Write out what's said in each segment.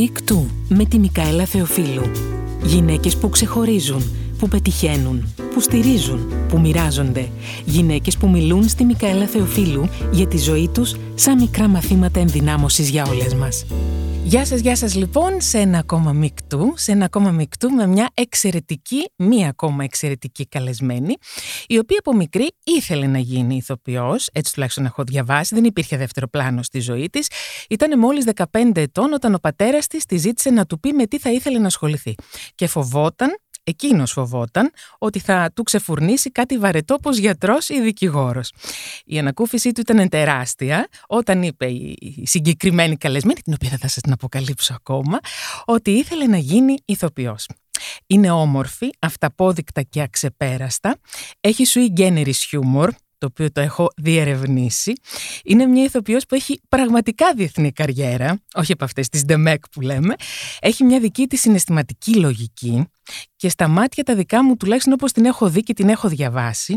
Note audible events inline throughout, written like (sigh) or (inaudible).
Μικτού με τη Μικαέλα Θεοφίλου. Γυναίκες που ξεχωρίζουν, που πετυχαίνουν, που στηρίζουν, που μοιράζονται. Γυναίκες που μιλούν στη Μικαέλα Θεοφίλου για τη ζωή τους σαν μικρά μαθήματα ενδυνάμωσης για όλες μας. Γεια σας, γεια σας λοιπόν σε ένα ακόμα μικτού, σε ένα ακόμα μικτού με μια εξαιρετική, μία ακόμα εξαιρετική καλεσμένη, η οποία από μικρή ήθελε να γίνει ηθοποιός, έτσι τουλάχιστον έχω διαβάσει, δεν υπήρχε δεύτερο πλάνο στη ζωή της. Ήταν μόλις 15 ετών όταν ο πατέρας της τη ζήτησε να του πει με τι θα ήθελε να ασχοληθεί. Και φοβόταν Εκείνος φοβόταν ότι θα του ξεφουρνήσει κάτι βαρετό όπω γιατρός ή δικηγόρος. Η ανακούφιση του ήταν τεράστια όταν είπε η συγκεκριμένη καλεσμένη, την οποία δεν θα σας την αποκαλύψω ακόμα, ότι ήθελε να γίνει ηθοποιός. Είναι όμορφη, αυταπόδεικτα και αξεπέραστα. Έχει sui generis humor, το οποίο το έχω διερευνήσει. Είναι μια ηθοποιός που έχει πραγματικά διεθνή καριέρα, όχι από αυτές τις ντεμέκ που λέμε. Έχει μια δική της συναισθηματική λογική και στα μάτια τα δικά μου, τουλάχιστον όπως την έχω δει και την έχω διαβάσει,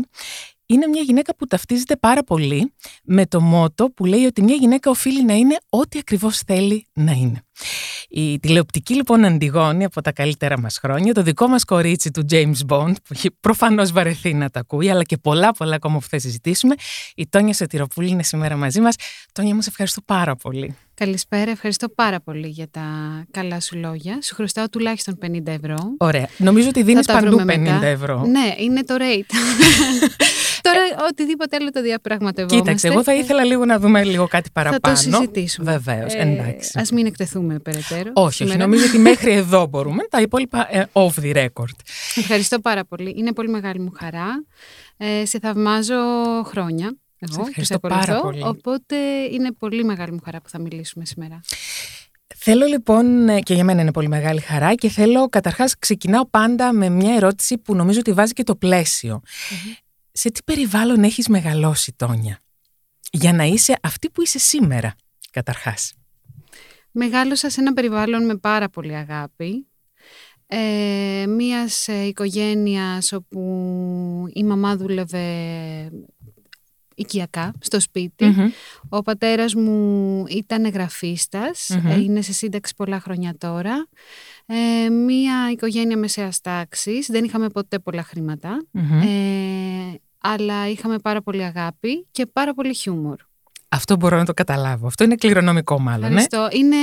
είναι μια γυναίκα που ταυτίζεται πάρα πολύ με το μότο που λέει ότι μια γυναίκα οφείλει να είναι ό,τι ακριβώς θέλει να είναι. Η τηλεοπτική λοιπόν Αντιγόνη από τα καλύτερα μας χρόνια, το δικό μας κορίτσι του James Bond, που έχει προφανώς βαρεθεί να τα ακούει, αλλά και πολλά πολλά ακόμα που θα συζητήσουμε, η Τόνια Σωτηροπούλη είναι σήμερα μαζί μας. Τόνια, μας ευχαριστώ πάρα πολύ. Καλησπέρα, ευχαριστώ πάρα πολύ για τα καλά σου λόγια. Σου χρωστάω τουλάχιστον 50 ευρώ. Ωραία. Νομίζω ότι δίνεις παντού 50 ευρώ. Ναι, είναι το rate. (laughs) Τώρα οτιδήποτε άλλο το διαπραγματευόμαστε. Κοίταξε, εγώ θα ήθελα λίγο να δούμε λίγο κάτι παραπάνω. Θα το συζητήσουμε. Βεβαίως, ε, εντάξει. Α μην εκτεθούμε περαιτέρω. Όχι, όχι. Νομίζω ότι (laughs) μέχρι εδώ μπορούμε. Τα υπόλοιπα ε, off the record. Ευχαριστώ πάρα πολύ. Είναι πολύ μεγάλη μου χαρά. Ε, σε θαυμάζω χρόνια. Εγώ ευχαριστώ πάρα πολύ. Οπότε είναι πολύ μεγάλη μου χαρά που θα μιλήσουμε σήμερα. Θέλω λοιπόν, ε, και για μένα είναι πολύ μεγάλη χαρά και θέλω καταρχάς ξεκινάω πάντα με μια ερώτηση που νομίζω ότι βάζει και το πλαισιο Σε τι περιβάλλον έχεις μεγαλώσει Τόνια για να είσαι αυτή που είσαι σήμερα καταρχάς; Μεγάλωσα σε ένα περιβάλλον με πάρα πολύ αγάπη. Ε, μίας ε, οικογένειας όπου η μαμά δούλευε οικιακά στο σπιτι Ο πατέρας μου ήταν είναι σε σύνταξη πολλά χρόνια τώρα. Ε, μία οικογένεια μεσαίας τάξης, δεν είχαμε ποτέ πολλά ε, αλλά είχαμε πάρα πολύ αγάπη και πάρα πολύ χιούμορ. Αυτό μπορώ να το καταλάβω. Αυτό είναι κληρονομικό μάλλον. Ναι. Ευχαριστώ. Είναι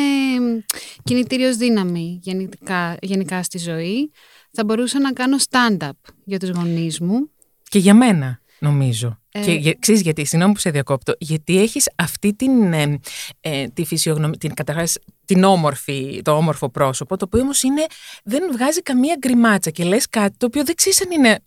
κινητήριος δύναμη γενικά, γενικά στη ζωή. Θα μπορούσα να κάνω stand-up για τους γονείς μου. Και για μένα νομίζω. Ε... Και ξέρεις γιατί, συγγνώμη που σε διακόπτω, γιατί έχεις αυτή την, ε, ε, τη φυσιογνωμία, την, την όμορφη, το όμορφο πρόσωπο, το οποίο όμως είναι, δεν βγάζει καμία γκριμάτσα και λες κάτι το οποίο δεν ξέρεις αν είναι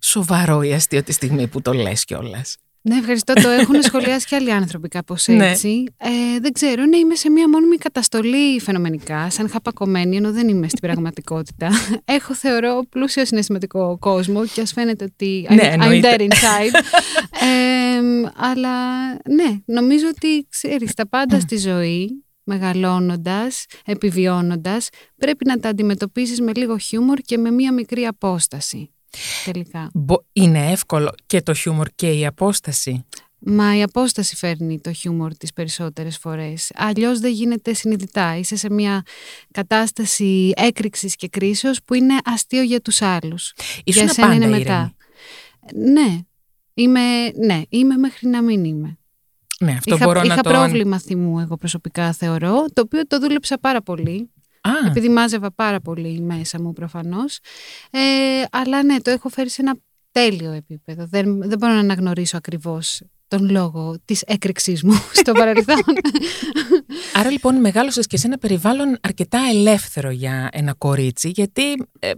σοβαρό ή αστείο τη στιγμή που το λες κιόλας. Ναι, ευχαριστώ. Το έχουν (laughs) σχολιάσει και άλλοι άνθρωποι κάπως ναι. έτσι. Ε, δεν ξέρω, ναι, είμαι σε μία μόνιμη καταστολή φαινομενικά, σαν χαπακωμένη, ενώ δεν είμαι στην (laughs) πραγματικότητα. Έχω, θεωρώ, πλούσιο συναισθηματικό κόσμο και ας φαίνεται ότι ναι, I'm dead inside. (laughs) ε, αλλά ναι, νομίζω ότι ξέρεις, τα πάντα στη ζωή μεγαλώνοντας, επιβιώνοντας, πρέπει να τα αντιμετωπίσεις με λίγο χιούμορ και με μία μικρή απόσταση τελικά. Είναι εύκολο και το χιούμορ και η απόσταση. Μα η απόσταση φέρνει το χιούμορ τις περισσότερες φορές. Αλλιώς δεν γίνεται συνειδητά. Είσαι σε μια κατάσταση έκρηξης και κρίσεως που είναι αστείο για τους άλλους. Ήσουν για σένα είναι μετά. Ναι. Είμαι, ναι, είμαι μέχρι να μην είμαι. Ναι, αυτό είχα, μπορώ είχα να το... πρόβλημα θυμού εγώ προσωπικά θεωρώ, το οποίο το δούλεψα πάρα πολύ. Επειδή μάζευα πάρα πολύ μέσα μου προφανώς. Ε, αλλά ναι, το έχω φέρει σε ένα τέλειο επίπεδο. Δεν, δεν μπορώ να αναγνωρίσω ακριβώς τον λόγο της έκρηξής μου (laughs) στο παρελθόν. Άρα λοιπόν μεγάλωσες και σε ένα περιβάλλον αρκετά ελεύθερο για ένα κορίτσι, γιατί ε,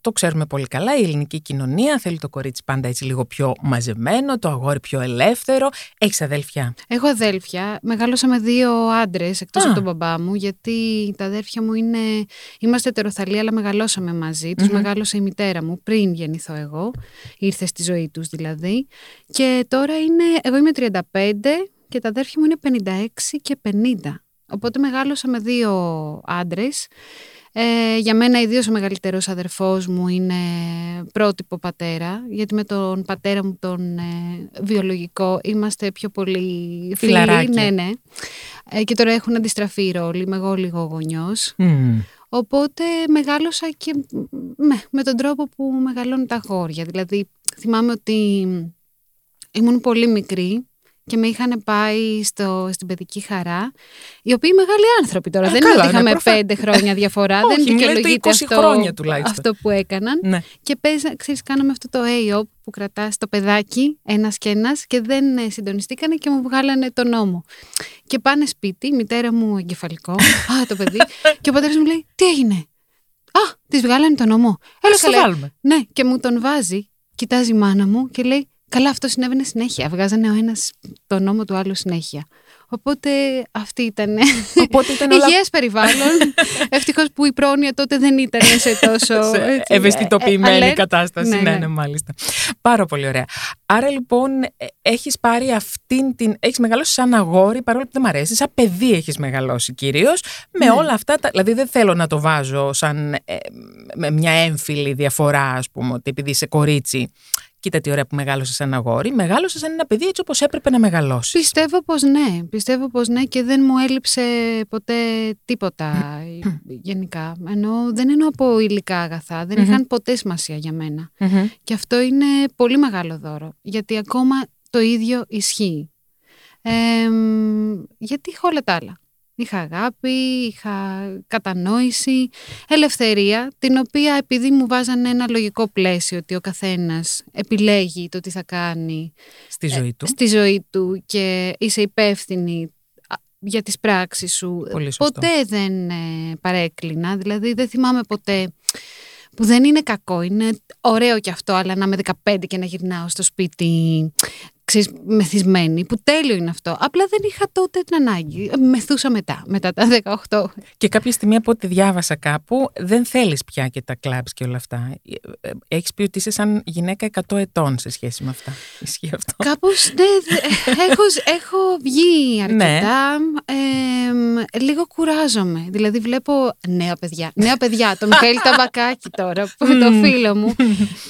το ξέρουμε πολύ καλά, η ελληνική κοινωνία θέλει το κορίτσι πάντα έτσι λίγο πιο μαζεμένο, το αγόρι πιο ελεύθερο. Έχεις αδέλφια; Έχω αδέλφια. Μεγάλωσα με δύο άντρες εκτός από τον μπαμπά μου, γιατί τα αδέλφια μου είναι. Είμαστε ετεροθαλοί, αλλά μεγαλώσαμε μαζί. Τους μεγάλωσε η μητέρα μου πριν γεννηθώ εγώ. Ήρθε στη ζωή τους δηλαδή. Και τώρα είναι. Εγώ είμαι 35 και τα αδέρφια μου είναι 56 και 50. Οπότε μεγάλωσα με δύο άντρες. Ε, για μένα ιδίως ο μεγαλύτερος αδερφός μου είναι πρότυπο πατέρα, γιατί με τον πατέρα μου τον ε, βιολογικό είμαστε πιο πολύ φίλοι. Ναι, ναι. Ε, και τώρα έχουν αντιστραφεί οι ρόλοι, είμαι εγώ λίγο γονιός. Μμμ. Οπότε μεγάλωσα και με, με τον τρόπο που μεγαλώνουν τα αγόρια. Δηλαδή θυμάμαι ότι ήμουν πολύ μικρή και με είχαν πάει στο, στην παιδική χαρά, οι οποίοι μεγάλοι άνθρωποι τώρα. Ε, δεν καλά, είναι ότι ναι, είχαμε προφανώς. πέντε χρόνια διαφορά, (laughs) δεν Όχι, μιλάτε δικαιολογείται 20 αυτό, χρόνια τουλάχιστον. αυτό που έκαναν. Ναι. Και παίζα, ξέρεις, κάναμε αυτό το AOP που κρατάς το παιδάκι, ένας και ένας, και δεν ε, συντονιστήκανε και μου βγάλανε τον νόμο. Και πάνε σπίτι, η μητέρα μου εγκεφαλικό, (laughs) α, το παιδί, και ο πατέρας μου λέει, τι έγινε; Α, της βγάλανε τον νόμο. Έλα Ας το καλά. βάλουμε. Ναι, και μου τον βάζει, κοιτάζει η μάνα μου και λέει: Καλά, αυτό συνέβαινε συνέχεια. Βγάζανε ο ένας τον νόμο του άλλου συνέχεια. Οπότε αυτή ήταν. Οπότε ήταν (laughs) όλα Υγιές περιβάλλον. (laughs) Ευτυχώς που η πρόνοια τότε δεν ήταν σε τόσο. (laughs) σε έτσι, ευαισθητοποιημένη ε, alert. κατάσταση. Ναι, Ναι, ναι. ναι, μάλιστα. Πάρα πολύ ωραία. Άρα λοιπόν ε, έχεις πάρει αυτήν την... Έχεις μεγαλώσει σαν αγόρι, παρόλο που δεν μ' αρέσει, σαν παιδί έχεις μεγαλώσει κυρίως, με Ναι. όλα αυτά, τα, δηλαδή δεν θέλω να το βάζω σαν ε, με μια έμφυλη διαφορά, ας πούμε, ότι επειδή είσαι κορίτσι, κοίτα τι ωραία που μεγάλωσες σαν αγόρι, μεγάλωσες σαν ένα παιδί έτσι όπως έπρεπε να μεγαλώσεις. Πιστεύω πως ναι. Πιστεύω πως ναι και δεν μου έλειψε ποτέ τίποτα (clears throat) γενικά. Ενώ δεν εννοώ από υλικά αγαθά. Δεν είχαν ποτέ σημασία για μένα. Και αυτό είναι πολύ μεγάλο δώρο. Γιατί ακόμα το ίδιο ισχύει. Ε, γιατί είχα όλα τα άλλα; Είχα αγάπη, είχα κατανόηση, ελευθερία, την οποία επειδή μου βάζανε ένα λογικό πλαίσιο ότι ο καθένας επιλέγει το τι θα κάνει Στη ζωή του. στη ζωή του και είσαι υπεύθυνη α, για τις πράξεις σου. Πολύ σωστό. Ποτέ δεν ε, παρέκλεινα, δηλαδή δεν θυμάμαι ποτέ που δεν είναι κακό, είναι ωραίο κι αυτό, αλλά να είμαι 15 και να γυρνάω στο σπίτι ξέρεις, μεθυσμένη, που τέλειο είναι αυτό. Απλά δεν είχα τότε την ανάγκη. Μεθούσα μετά, μετά τα 18. Και κάποια στιγμή από ό,τι διάβασα κάπου, δεν θέλεις πια και τα κλαμπς και όλα αυτά. Ε, ε, Έχεις πει ότι είσαι σαν γυναίκα 100 ετών σε σχέση με αυτά. Ισχύει αυτό. Κάπως, ναι, δε- έχω, έχω βγει Ναι. αρκετά. Εμ, λίγο κουράζομαι. Δηλαδή βλέπω νέα παιδιά. Νέα παιδιά, το Μιχαήλ Ταμπακάκη τώρα, που είναι το φίλο μου.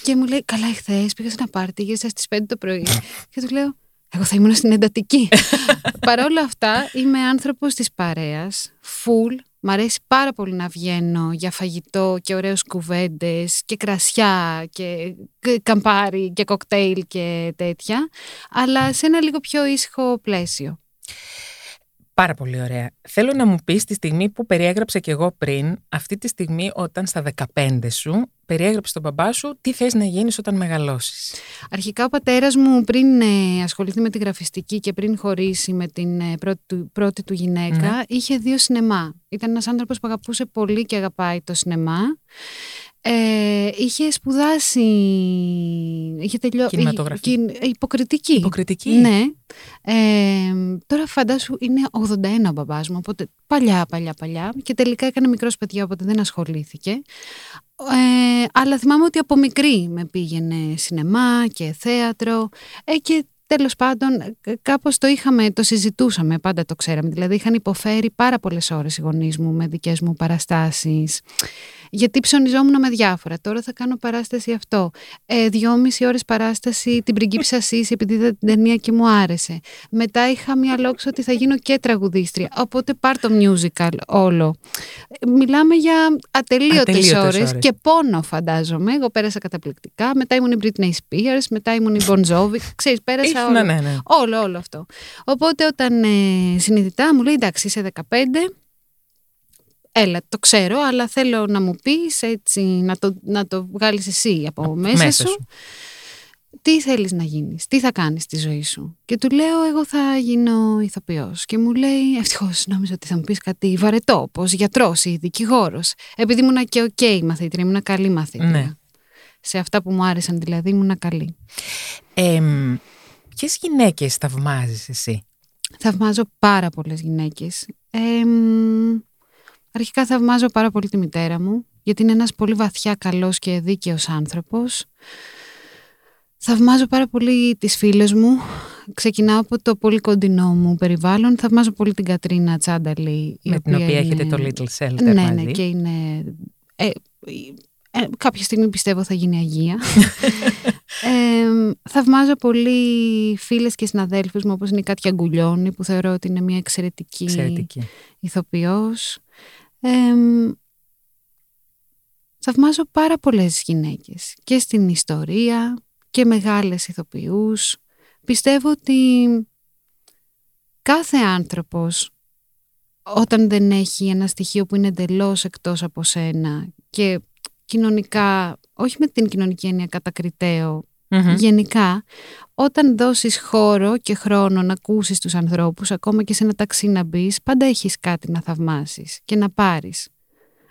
και μου λέει, καλά εχθές πήγα σε ένα πάρτι, γύρισα στις 5 το πρωί. και του λέω, εγώ θα ήμουν στην εντατική. (laughs) Παρ' όλα αυτά, είμαι άνθρωπος της παρέας, full. Μ' αρέσει πάρα πολύ να βγαίνω για φαγητό και ωραίους κουβέντες και κρασιά και κ- καμπάρι και κοκτέιλ και τέτοια, αλλά σε ένα λίγο πιο ήσυχο πλαίσιο. Πάρα πολύ ωραία. Θέλω να μου πεις τη στιγμή που περιέγραψα και εγώ πριν, αυτή τη στιγμή όταν στα 15 σου, περιέγραψε τον μπαμπά σου τι θες να γίνεις όταν μεγαλώσεις. Αρχικά ο πατέρας μου πριν ε, ασχοληθεί με τη γραφιστική και πριν χωρίσει με την ε, πρώτη, του, πρώτη του γυναίκα, Ναι. είχε δύο σινεμά. Ήταν ένας άνθρωπος που αγαπούσε πολύ και αγαπάει το σινεμά. Ε, είχε σπουδάσει, είχε τελειώσει, Κινηματογραφία. υποκριτική. Υποκριτική. Ναι. Ε, τώρα φαντάσου είναι 81 ο μπαμπάς μου, οπότε παλιά, παλιά, παλιά. Και τελικά έκανε μικρός παιδιά, οπότε δεν ασχολήθηκε. Ε, αλλά θυμάμαι ότι από μικρή με πήγαινε σινεμά και θέατρο ε, και τέλος πάντων ε, κάπως το είχαμε, το συζητούσαμε, πάντα το ξέραμε. Δηλαδή είχαν υποφέρει πάρα πολλές ώρες οι γονείς μου με δικές μου παραστάσεις. Γιατί ψωνιζόμουν με διάφορα. Τώρα θα κάνω παράσταση αυτό. Ε, δυόμιση ώρες παράσταση την πριγκίψα Σύση επειδή είδα την ταινία και μου άρεσε. Μετά είχα μια λόξο ότι θα γίνω και τραγουδίστρια. Οπότε πάρ το musical όλο. Ε, Μιλάμε για ατελείωτες, Ατελείωτες ώρες, ώρες. και πόνο φαντάζομαι. Εγώ πέρασα καταπληκτικά. Μετά ήμουν η Britney Spears, μετά ήμουν η Bon Jovi. Ξέρεις, πέρασα Ήσουν, όλο. ναι, ναι. Όλο, όλο αυτό. Οπότε όταν ε, συνειδητά μου λέει εντάξει είσαι 15, έλα το ξέρω αλλά θέλω να μου πεις έτσι να το, να το βγάλεις εσύ από μέσα, μέσα σου. σου. Τι θέλεις να γίνεις, τι θα κάνεις στη ζωή σου. Και του λέω εγώ θα γίνω ηθοποιός. Και μου λέει ευτυχώς νόμιζα ότι θα μου πεις κάτι βαρετό, όπως γιατρός ή δικηγόρος. Επειδή ήμουνα και οκ μαθήτρια, ήμουνα καλή μαθήτρια. Ναι. Σε αυτά που μου άρεσαν δηλαδή ήμουνα καλή. Ε, ποιες γυναίκες θαυμάζεις εσύ; Θαυμάζω πάρα πολλές γυναίκες. Ε, μ, αρχικά θαυμάζω πάρα πολύ τη μητέρα μου, γιατί είναι ένας πολύ βαθιά καλός και δίκαιος άνθρωπος. Θαυμάζω πάρα πολύ τις φίλες μου. Ξεκινάω από το πολύ κοντινό μου περιβάλλον. Θαυμάζω πολύ την Κατρίνα Τσάνταλη. η με την οποία έχετε είναι- το Little Shelter ναι, μαζί. ναι, και είναι... Ε, ε, κάποια στιγμή πιστεύω θα γίνει Αγία. (laughs) Ε, θαυμάζω πολύ φίλες και συναδέλφους μου όπως είναι η Κάτια Γκουλιώνη που θεωρώ ότι είναι μια εξαιρετική, εξαιρετική. ηθοποιός. Ε, θαυμάζω πάρα πολλές γυναίκες και στην ιστορία και μεγάλες ηθοποιούς. Πιστεύω ότι κάθε άνθρωπος όταν δεν έχει ένα στοιχείο που είναι εντελώς εκτός από σένα και κοινωνικά, όχι με την κοινωνική έννοια κατακριτέο, γενικά, όταν δώσεις χώρο και χρόνο να ακούσεις τους ανθρώπους, ακόμα και σε ένα ταξί να μπεις, πάντα έχεις κάτι να θαυμάσεις και να πάρεις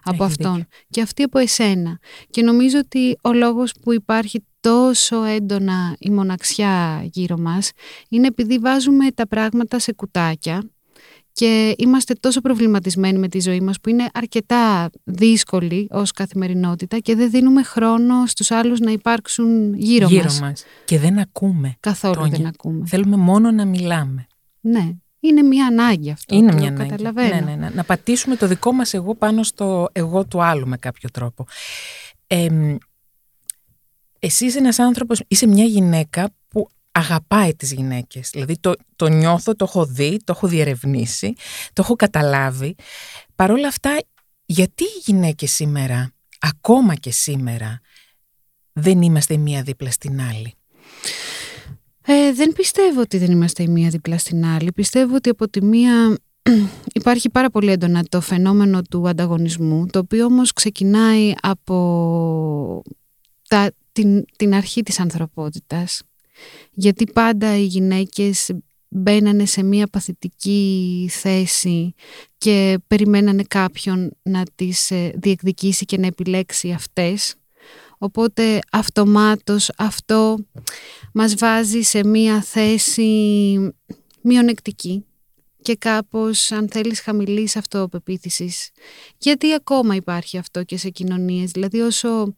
από αυτόν. και αυτή από εσένα. Και νομίζω ότι ο λόγος που υπάρχει τόσο έντονα η μοναξιά γύρω μας είναι επειδή βάζουμε τα πράγματα σε κουτάκια και είμαστε τόσο προβληματισμένοι με τη ζωή μας που είναι αρκετά δύσκολη ως καθημερινότητα και δεν δίνουμε χρόνο στους άλλους να υπάρξουν γύρω, γύρω μας. Και δεν ακούμε. Καθόλου δεν ακούμε. Θέλουμε μόνο να μιλάμε. Ναι. Είναι μια ανάγκη αυτό. Είναι μια ανάγκη. Καταλαβαίνω. Ναι, ναι, ναι. Να πατήσουμε το δικό μας εγώ πάνω στο εγώ του άλλου με κάποιο τρόπο. Ε, εσύ είσαι ένας άνθρωπος, είσαι μια γυναίκα που αγαπάει τις γυναίκες. Δηλαδή το, το νιώθω, το έχω δει, το έχω διερευνήσει, το έχω καταλάβει. Παρ' όλα αυτά, γιατί οι γυναίκες σήμερα, ακόμα και σήμερα, δεν είμαστε η μία δίπλα στην άλλη; Ε, δεν πιστεύω ότι δεν είμαστε η μία δίπλα στην άλλη. Πιστεύω ότι από τη μία (clears throat) υπάρχει πάρα πολύ έντονα το φαινόμενο του ανταγωνισμού, το οποίο όμως ξεκινάει από τα, την, την αρχή της ανθρωπότητας γιατί πάντα οι γυναίκες μπαίνανε σε μία παθητική θέση και περιμένανε κάποιον να τις ε, διεκδικήσει και να επιλέξει αυτές. Οπότε αυτομάτως αυτό μας βάζει σε μία θέση μειονεκτική και κάπως αν θέλεις χαμηλής αυτοπεποίθησης. Γιατί ακόμα υπάρχει αυτό και σε κοινωνίες, δηλαδή όσο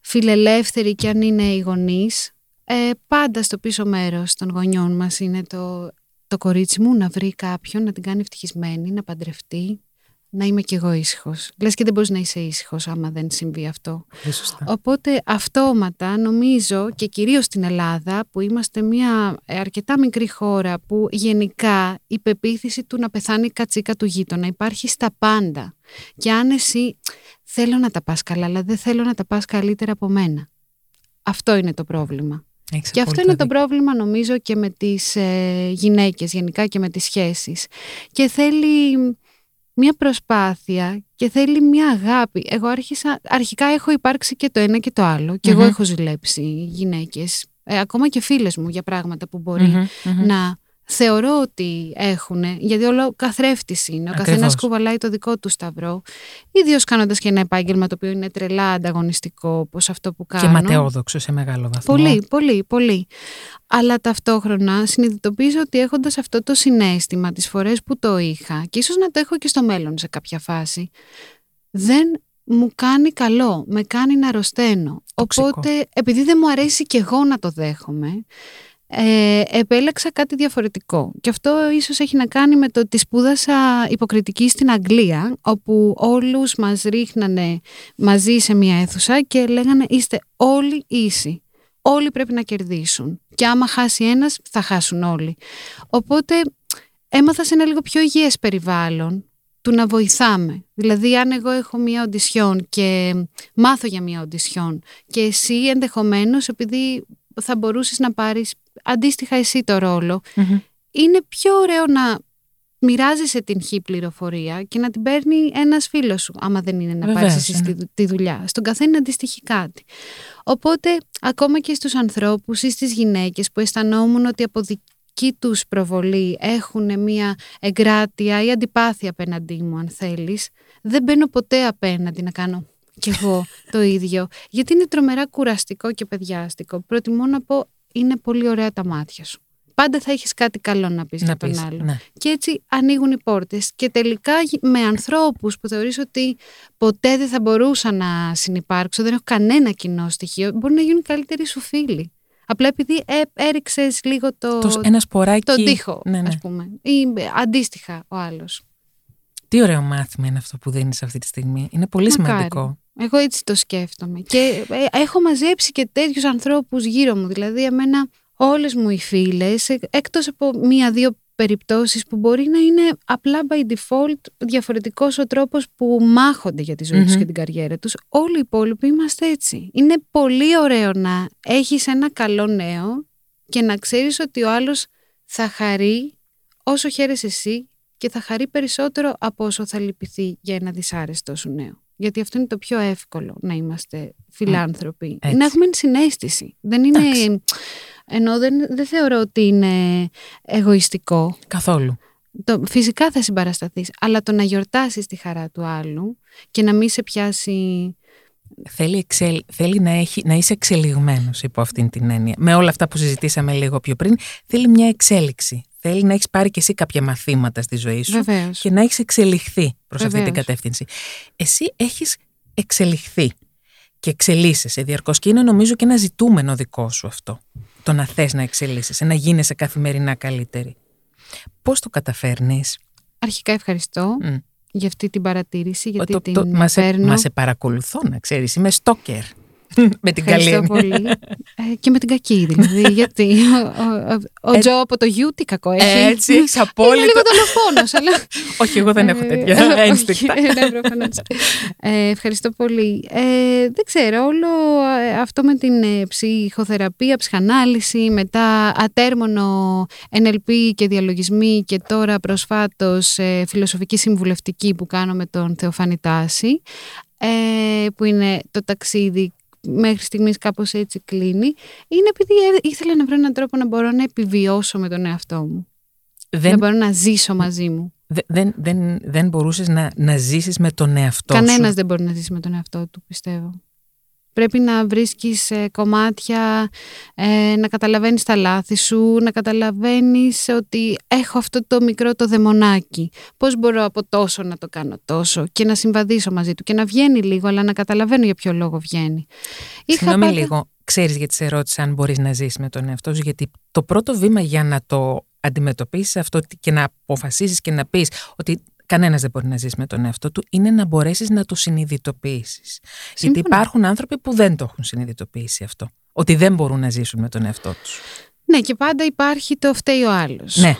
φιλελεύθεροι και αν είναι οι γονείς, ε, πάντα στο πίσω μέρος των γονιών μας είναι το, το κορίτσι μου να βρει κάποιον, να την κάνει ευτυχισμένη, να παντρευτεί, να είμαι κι εγώ ήσυχος. Λες και δεν μπορείς να είσαι ήσυχος άμα δεν συμβεί αυτό. Οπότε αυτόματα νομίζω και κυρίως στην Ελλάδα που είμαστε μια αρκετά μικρή χώρα που γενικά η πεποίθηση του να πεθάνει η κατσίκα του γείτονα υπάρχει στα πάντα. Και αν εσύ θέλω να τα πας καλά αλλά δεν θέλω να τα πας καλύτερα από μένα. Αυτό είναι το πρόβλημα και αυτό είναι το πρόβλημα νομίζω και με τις ε, γυναίκες γενικά και με τις σχέσεις. Και θέλει μια προσπάθεια και θέλει μια αγάπη. Εγώ άρχισα, αρχικά έχω υπάρξει και το ένα και το άλλο και εγώ έχω ζηλέψει γυναίκες, ε, ακόμα και φίλες μου για πράγματα που μπορει να θεωρώ ότι έχουν, γιατί όλο καθρέφτης είναι. Ο καθένας κουβαλάει το δικό του σταυρό. Ιδίως κάνοντας και ένα επάγγελμα το οποίο είναι τρελά ανταγωνιστικό, όπως αυτό που κάνω. Και ματαιόδοξο σε μεγάλο βαθμό. Πολύ, πολύ, πολύ. Αλλά ταυτόχρονα συνειδητοποιήσω ότι έχοντας αυτό το συνέστημα τις φορές που το είχα, και ίσως να το έχω και στο μέλλον σε κάποια φάση, δεν μου κάνει καλό, με κάνει να αρρωσταίνω. Οπότε, επειδή δεν μου αρέσει και εγώ να το δέχομαι, ε, επέλεξα κάτι διαφορετικό. Και αυτό ίσως έχει να κάνει με το ότι σπούδασα υποκριτική στην Αγγλία, όπου όλους μας ρίχνανε μαζί σε μια αίθουσα και λέγανε είστε όλοι ίσοι. Όλοι πρέπει να κερδίσουν. Και άμα χάσει ένας, θα χάσουν όλοι. Οπότε έμαθα σε ένα λίγο πιο υγιές περιβάλλον του να βοηθάμε. Δηλαδή αν εγώ έχω μια οντισιόν και μάθω για μια οντισιόν και εσύ ενδεχομένως επειδή θα μπορούσες να πάρεις αντίστοιχα εσύ το ρολο είναι πιο ωραίο να μοιράζεσαι την χή πληροφορία και να την παίρνει ένας φίλος σου, άμα δεν είναι να πάρεις εσύ ναι. τη, δουλειά. Στον καθένα αντιστοιχεί κάτι. Οπότε, ακόμα και στους ανθρώπους ή στις γυναίκες που αισθανόμουν ότι από δική τους προβολή έχουν μια εγκράτεια ή αντιπάθεια απέναντί μου, αν θέλεις, δεν μπαίνω ποτέ απέναντι να κάνω κι εγώ το ίδιο. Γιατί είναι τρομερά κουραστικό και παιδιάστικο. Προτιμώ να πω είναι πολύ ωραία τα μάτια σου. Πάντα θα έχεις κάτι καλό να πεις να για τον άλλο. Ναι. Και έτσι ανοίγουν οι πόρτες. Και τελικά με ανθρώπους που θεωρείς ότι ποτέ δεν θα μπορούσα να συνεπάρξω, δεν έχω κανένα κοινό στοιχείο, μπορεί να γίνουν καλύτεροι σου φίλοι. Απλά επειδή ε, έριξες λίγο το, το, ένα σποράκι... τον τοίχο, ναι, ναι. ας πούμε. Ή αντίστοιχα ο άλλος. Τι ωραίο μάθημα είναι αυτό που δίνεις αυτή τη στιγμή. Είναι πολύ σημαντικό. Εγώ έτσι το σκέφτομαι. Και ε, έχω μαζέψει και τέτοιους ανθρώπους γύρω μου. Δηλαδή, εμένα όλες μου οι φίλες, ε, εκτός από μία-δύο περιπτώσεις που μπορεί να είναι απλά by default διαφορετικός ο τρόπος που μάχονται για τη ζωή τους και την καριέρα τους. Όλοι οι υπόλοιποι είμαστε έτσι. Είναι πολύ ωραίο να έχεις ένα καλό νέο και να ξέρεις ότι ο άλλος θα χαρεί όσο χαίρεσαι εσύ και θα χαρεί περισσότερο από όσο θα λυπηθεί για ένα δυσάρεστο σου νέο. Γιατί αυτό είναι το πιο εύκολο να είμαστε φιλάνθρωποι. Να έχουμε συνέστηση. Δεν είναι. Ενώ δεν, δεν θεωρώ ότι είναι εγωιστικό. Καθόλου. Το, φυσικά θα συμπαρασταθείς, αλλά το να γιορτάσεις τη χαρά του άλλου και να μην σε πιάσει... Θέλει, θέλει να, έχει, να είσαι εξελιγμένος υπό αυτήν την έννοια. Με όλα αυτά που συζητήσαμε λίγο πιο πριν, θέλει μια εξέλιξη. Θέλει να έχεις πάρει και εσύ κάποια μαθήματα στη ζωή σου και να έχεις εξελιχθεί προς αυτή την κατεύθυνση. Εσύ έχεις εξελιχθεί και εξελίσσεσαι διαρκώς. Και είναι νομίζω και ένα ζητούμενο δικό σου αυτό. Το να θες να εξελίσσεσαι, να γίνεσαι καθημερινά καλύτερη. Πώς το καταφέρνεις, Αρχικά ευχαριστώ για αυτή την παρατήρηση. Γιατί το, την το, μας σε παρακολουθώ, να ξέρεις. Είμαι στόκερ. (laughs) με την καλή πολύ. Ε, και με την κακή δηλαδή. (laughs) γιατί ο, ο, ο ε, Τζο από το γιου τι κακό έχει. Έτσι, έχει απόλυτο. Είναι λίγο δολοφόνος, αλλά. (laughs) Όχι, εγώ δεν έχω ε, τέτοια ένστικτα. Ναι, ευχαριστώ πολύ. δεν ξέρω, όλο αυτό με την ψυχοθεραπεία, ψυχανάλυση, μετά ατέρμονο NLP και διαλογισμοί και τώρα προσφάτως φιλοσοφική συμβουλευτική που κάνω με τον Θεοφάνη Τάση, που είναι το ταξίδι μέχρι στιγμής κάπως έτσι κλείνει, είναι επειδή ήθελα να βρω έναν τρόπο να μπορώ να επιβιώσω με τον εαυτό μου. Δεν... Να μπορώ να ζήσω μαζί μου. Δεν, δεν, δεν μπορούσες να, να ζήσεις με τον εαυτό Κανένας σου; Κανένας δεν μπορεί να ζήσει με τον εαυτό του, πιστεύω. Πρέπει να βρίσκεις ε, κομμάτια, ε, να καταλαβαίνεις τα λάθη σου, να καταλαβαίνεις ότι έχω αυτό το μικρό το δαιμονάκι. Πώς μπορώ από τόσο να το κάνω τόσο και να συμβαδίσω μαζί του και να βγαίνει λίγο, αλλά να καταλαβαίνω για ποιο λόγο βγαίνει. Συγγνώμη πάντα... λίγο, ξέρεις γιατί σε ρώτησα αν μπορείς να ζήσεις με τον εαυτό σου, γιατί το πρώτο βήμα για να το αντιμετωπίσεις αυτό και να αποφασίσεις και να πεις ότι Κανένας δεν μπορεί να ζήσει με τον εαυτό του, είναι να μπορέσεις να το συνειδητοποιήσεις. Γιατί υπάρχουν άνθρωποι που δεν το έχουν συνειδητοποιήσει αυτό. Ότι δεν μπορούν να ζήσουν με τον εαυτό τους. Ναι, και πάντα υπάρχει το φταίει ο άλλος. Ναι.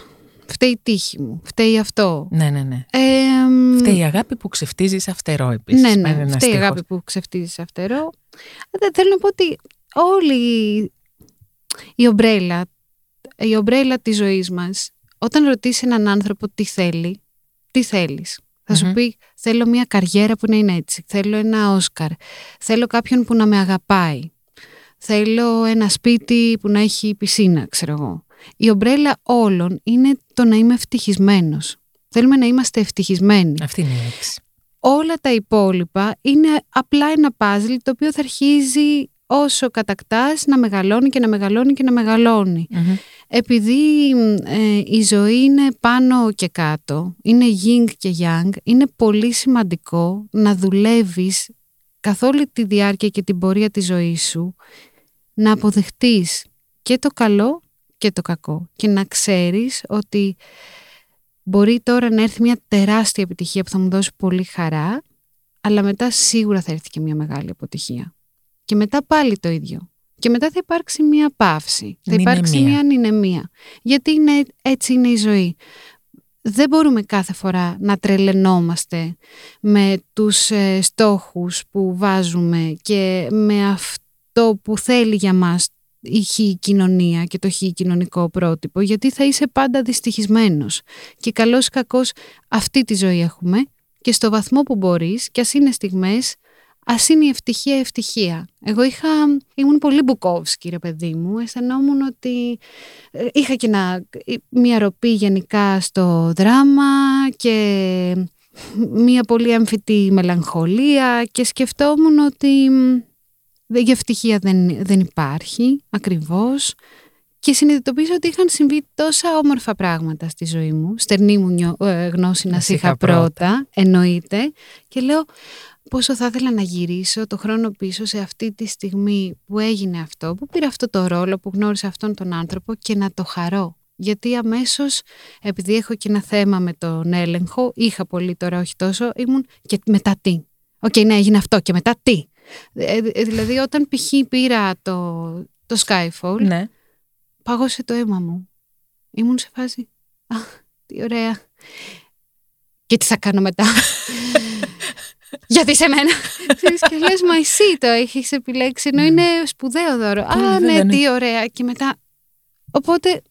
Φταίει η τύχη μου, φταίει αυτό. Ναι, ναι, ναι. Ε, φταίει η αγάπη που ξεφτίζεις αυτερό επίσης. Ναι, ναι, φταίει η αγάπη που ξεφτίζεις αυτερό. Δεν θέλω να πω ότι όλη η ομπρέλα, η ομπρέλα της ζωής μας, όταν ρωτήσει έναν άνθρωπο τι θέλει, τι θέλεις. Θα σου πει θέλω μια καριέρα που να είναι έτσι, θέλω ένα Όσκαρ, θέλω κάποιον που να με αγαπάει, θέλω ένα σπίτι που να έχει πισίνα, ξέρω εγώ. Η ομπρέλα όλων είναι το να είμαι ευτυχισμένος. Θέλουμε να είμαστε ευτυχισμένοι. Αυτή είναι η λέξη. Όλα τα υπόλοιπα είναι απλά ένα πάζλ το οποίο θα αρχίζει όσο κατακτάς να μεγαλώνει και να μεγαλώνει και να μεγαλωνει επειδή ε, η ζωή είναι πάνω και κάτω, είναι yin και yang, είναι πολύ σημαντικό να δουλεύεις καθ' όλη τη διάρκεια και την πορεία της ζωής σου, να αποδεχτείς και το καλό και το κακό και να ξέρεις ότι μπορεί τώρα να έρθει μια τεράστια επιτυχία που θα μου δώσει πολύ χαρά, αλλά μετά σίγουρα θα έρθει και μια μεγάλη αποτυχία. Και μετά πάλι το ίδιο. Και μετά θα υπάρξει μία παύση, θα υπάρξει μία ανηνεμία. Γιατί είναι, έτσι είναι η ζωή. Δεν μπορούμε κάθε φορά να τρελαινόμαστε με τους ε, στόχους που βάζουμε και με αυτό που θέλει για μας η χή κοινωνία και το χή κοινωνικό πρότυπο, γιατί θα είσαι πάντα δυστυχισμένος. Και καλώς ή κακώς αυτή τη ζωή έχουμε και στο βαθμό που μπορείς, και ας είναι στιγμές Α είναι η ευτυχία ευτυχία. Εγώ είχα, ήμουν πολύ μπουκόβσκι ρε παιδί μου, αισθανόμουν ότι ε, είχα και μια ροπή γενικά στο δράμα και μια πολύ έμφυτη μελαγχολία και σκεφτόμουν ότι η ευτυχία δεν, δεν υπάρχει ακριβώς και συνειδητοποίησα ότι είχαν συμβεί τόσα όμορφα πράγματα στη ζωή μου. Στερνή μου ε, γνώση να είχα πρώτα, εννοείται. Και λέω, πόσο θα ήθελα να γυρίσω το χρόνο πίσω σε αυτή τη στιγμή που έγινε αυτό, που πήρα αυτό το ρόλο, που γνώρισα αυτόν τον άνθρωπο και να το χαρώ. Γιατί αμέσως, επειδή έχω και ένα θέμα με τον έλεγχο, είχα πολύ τώρα, όχι τόσο, ήμουν και μετά τι. OK, okay, ναι, έγινε αυτό και μετά τι. Ε, ε, δηλαδή όταν π.χ. πήρα το, το Skyfall, Ναι. πάγωσε το αίμα μου. Ήμουν σε φάση, αχ, τι ωραία. Και τι θα κάνω μετά; (laughs) Γιατί σε μένα. Ξέρεις, και λες, μα εσύ το έχεις επιλέξει, ενώ είναι σπουδαίο δώρο. Πολύ Α, βέβαια, ναι, ναι. τι ωραία. Και μετά, οπότε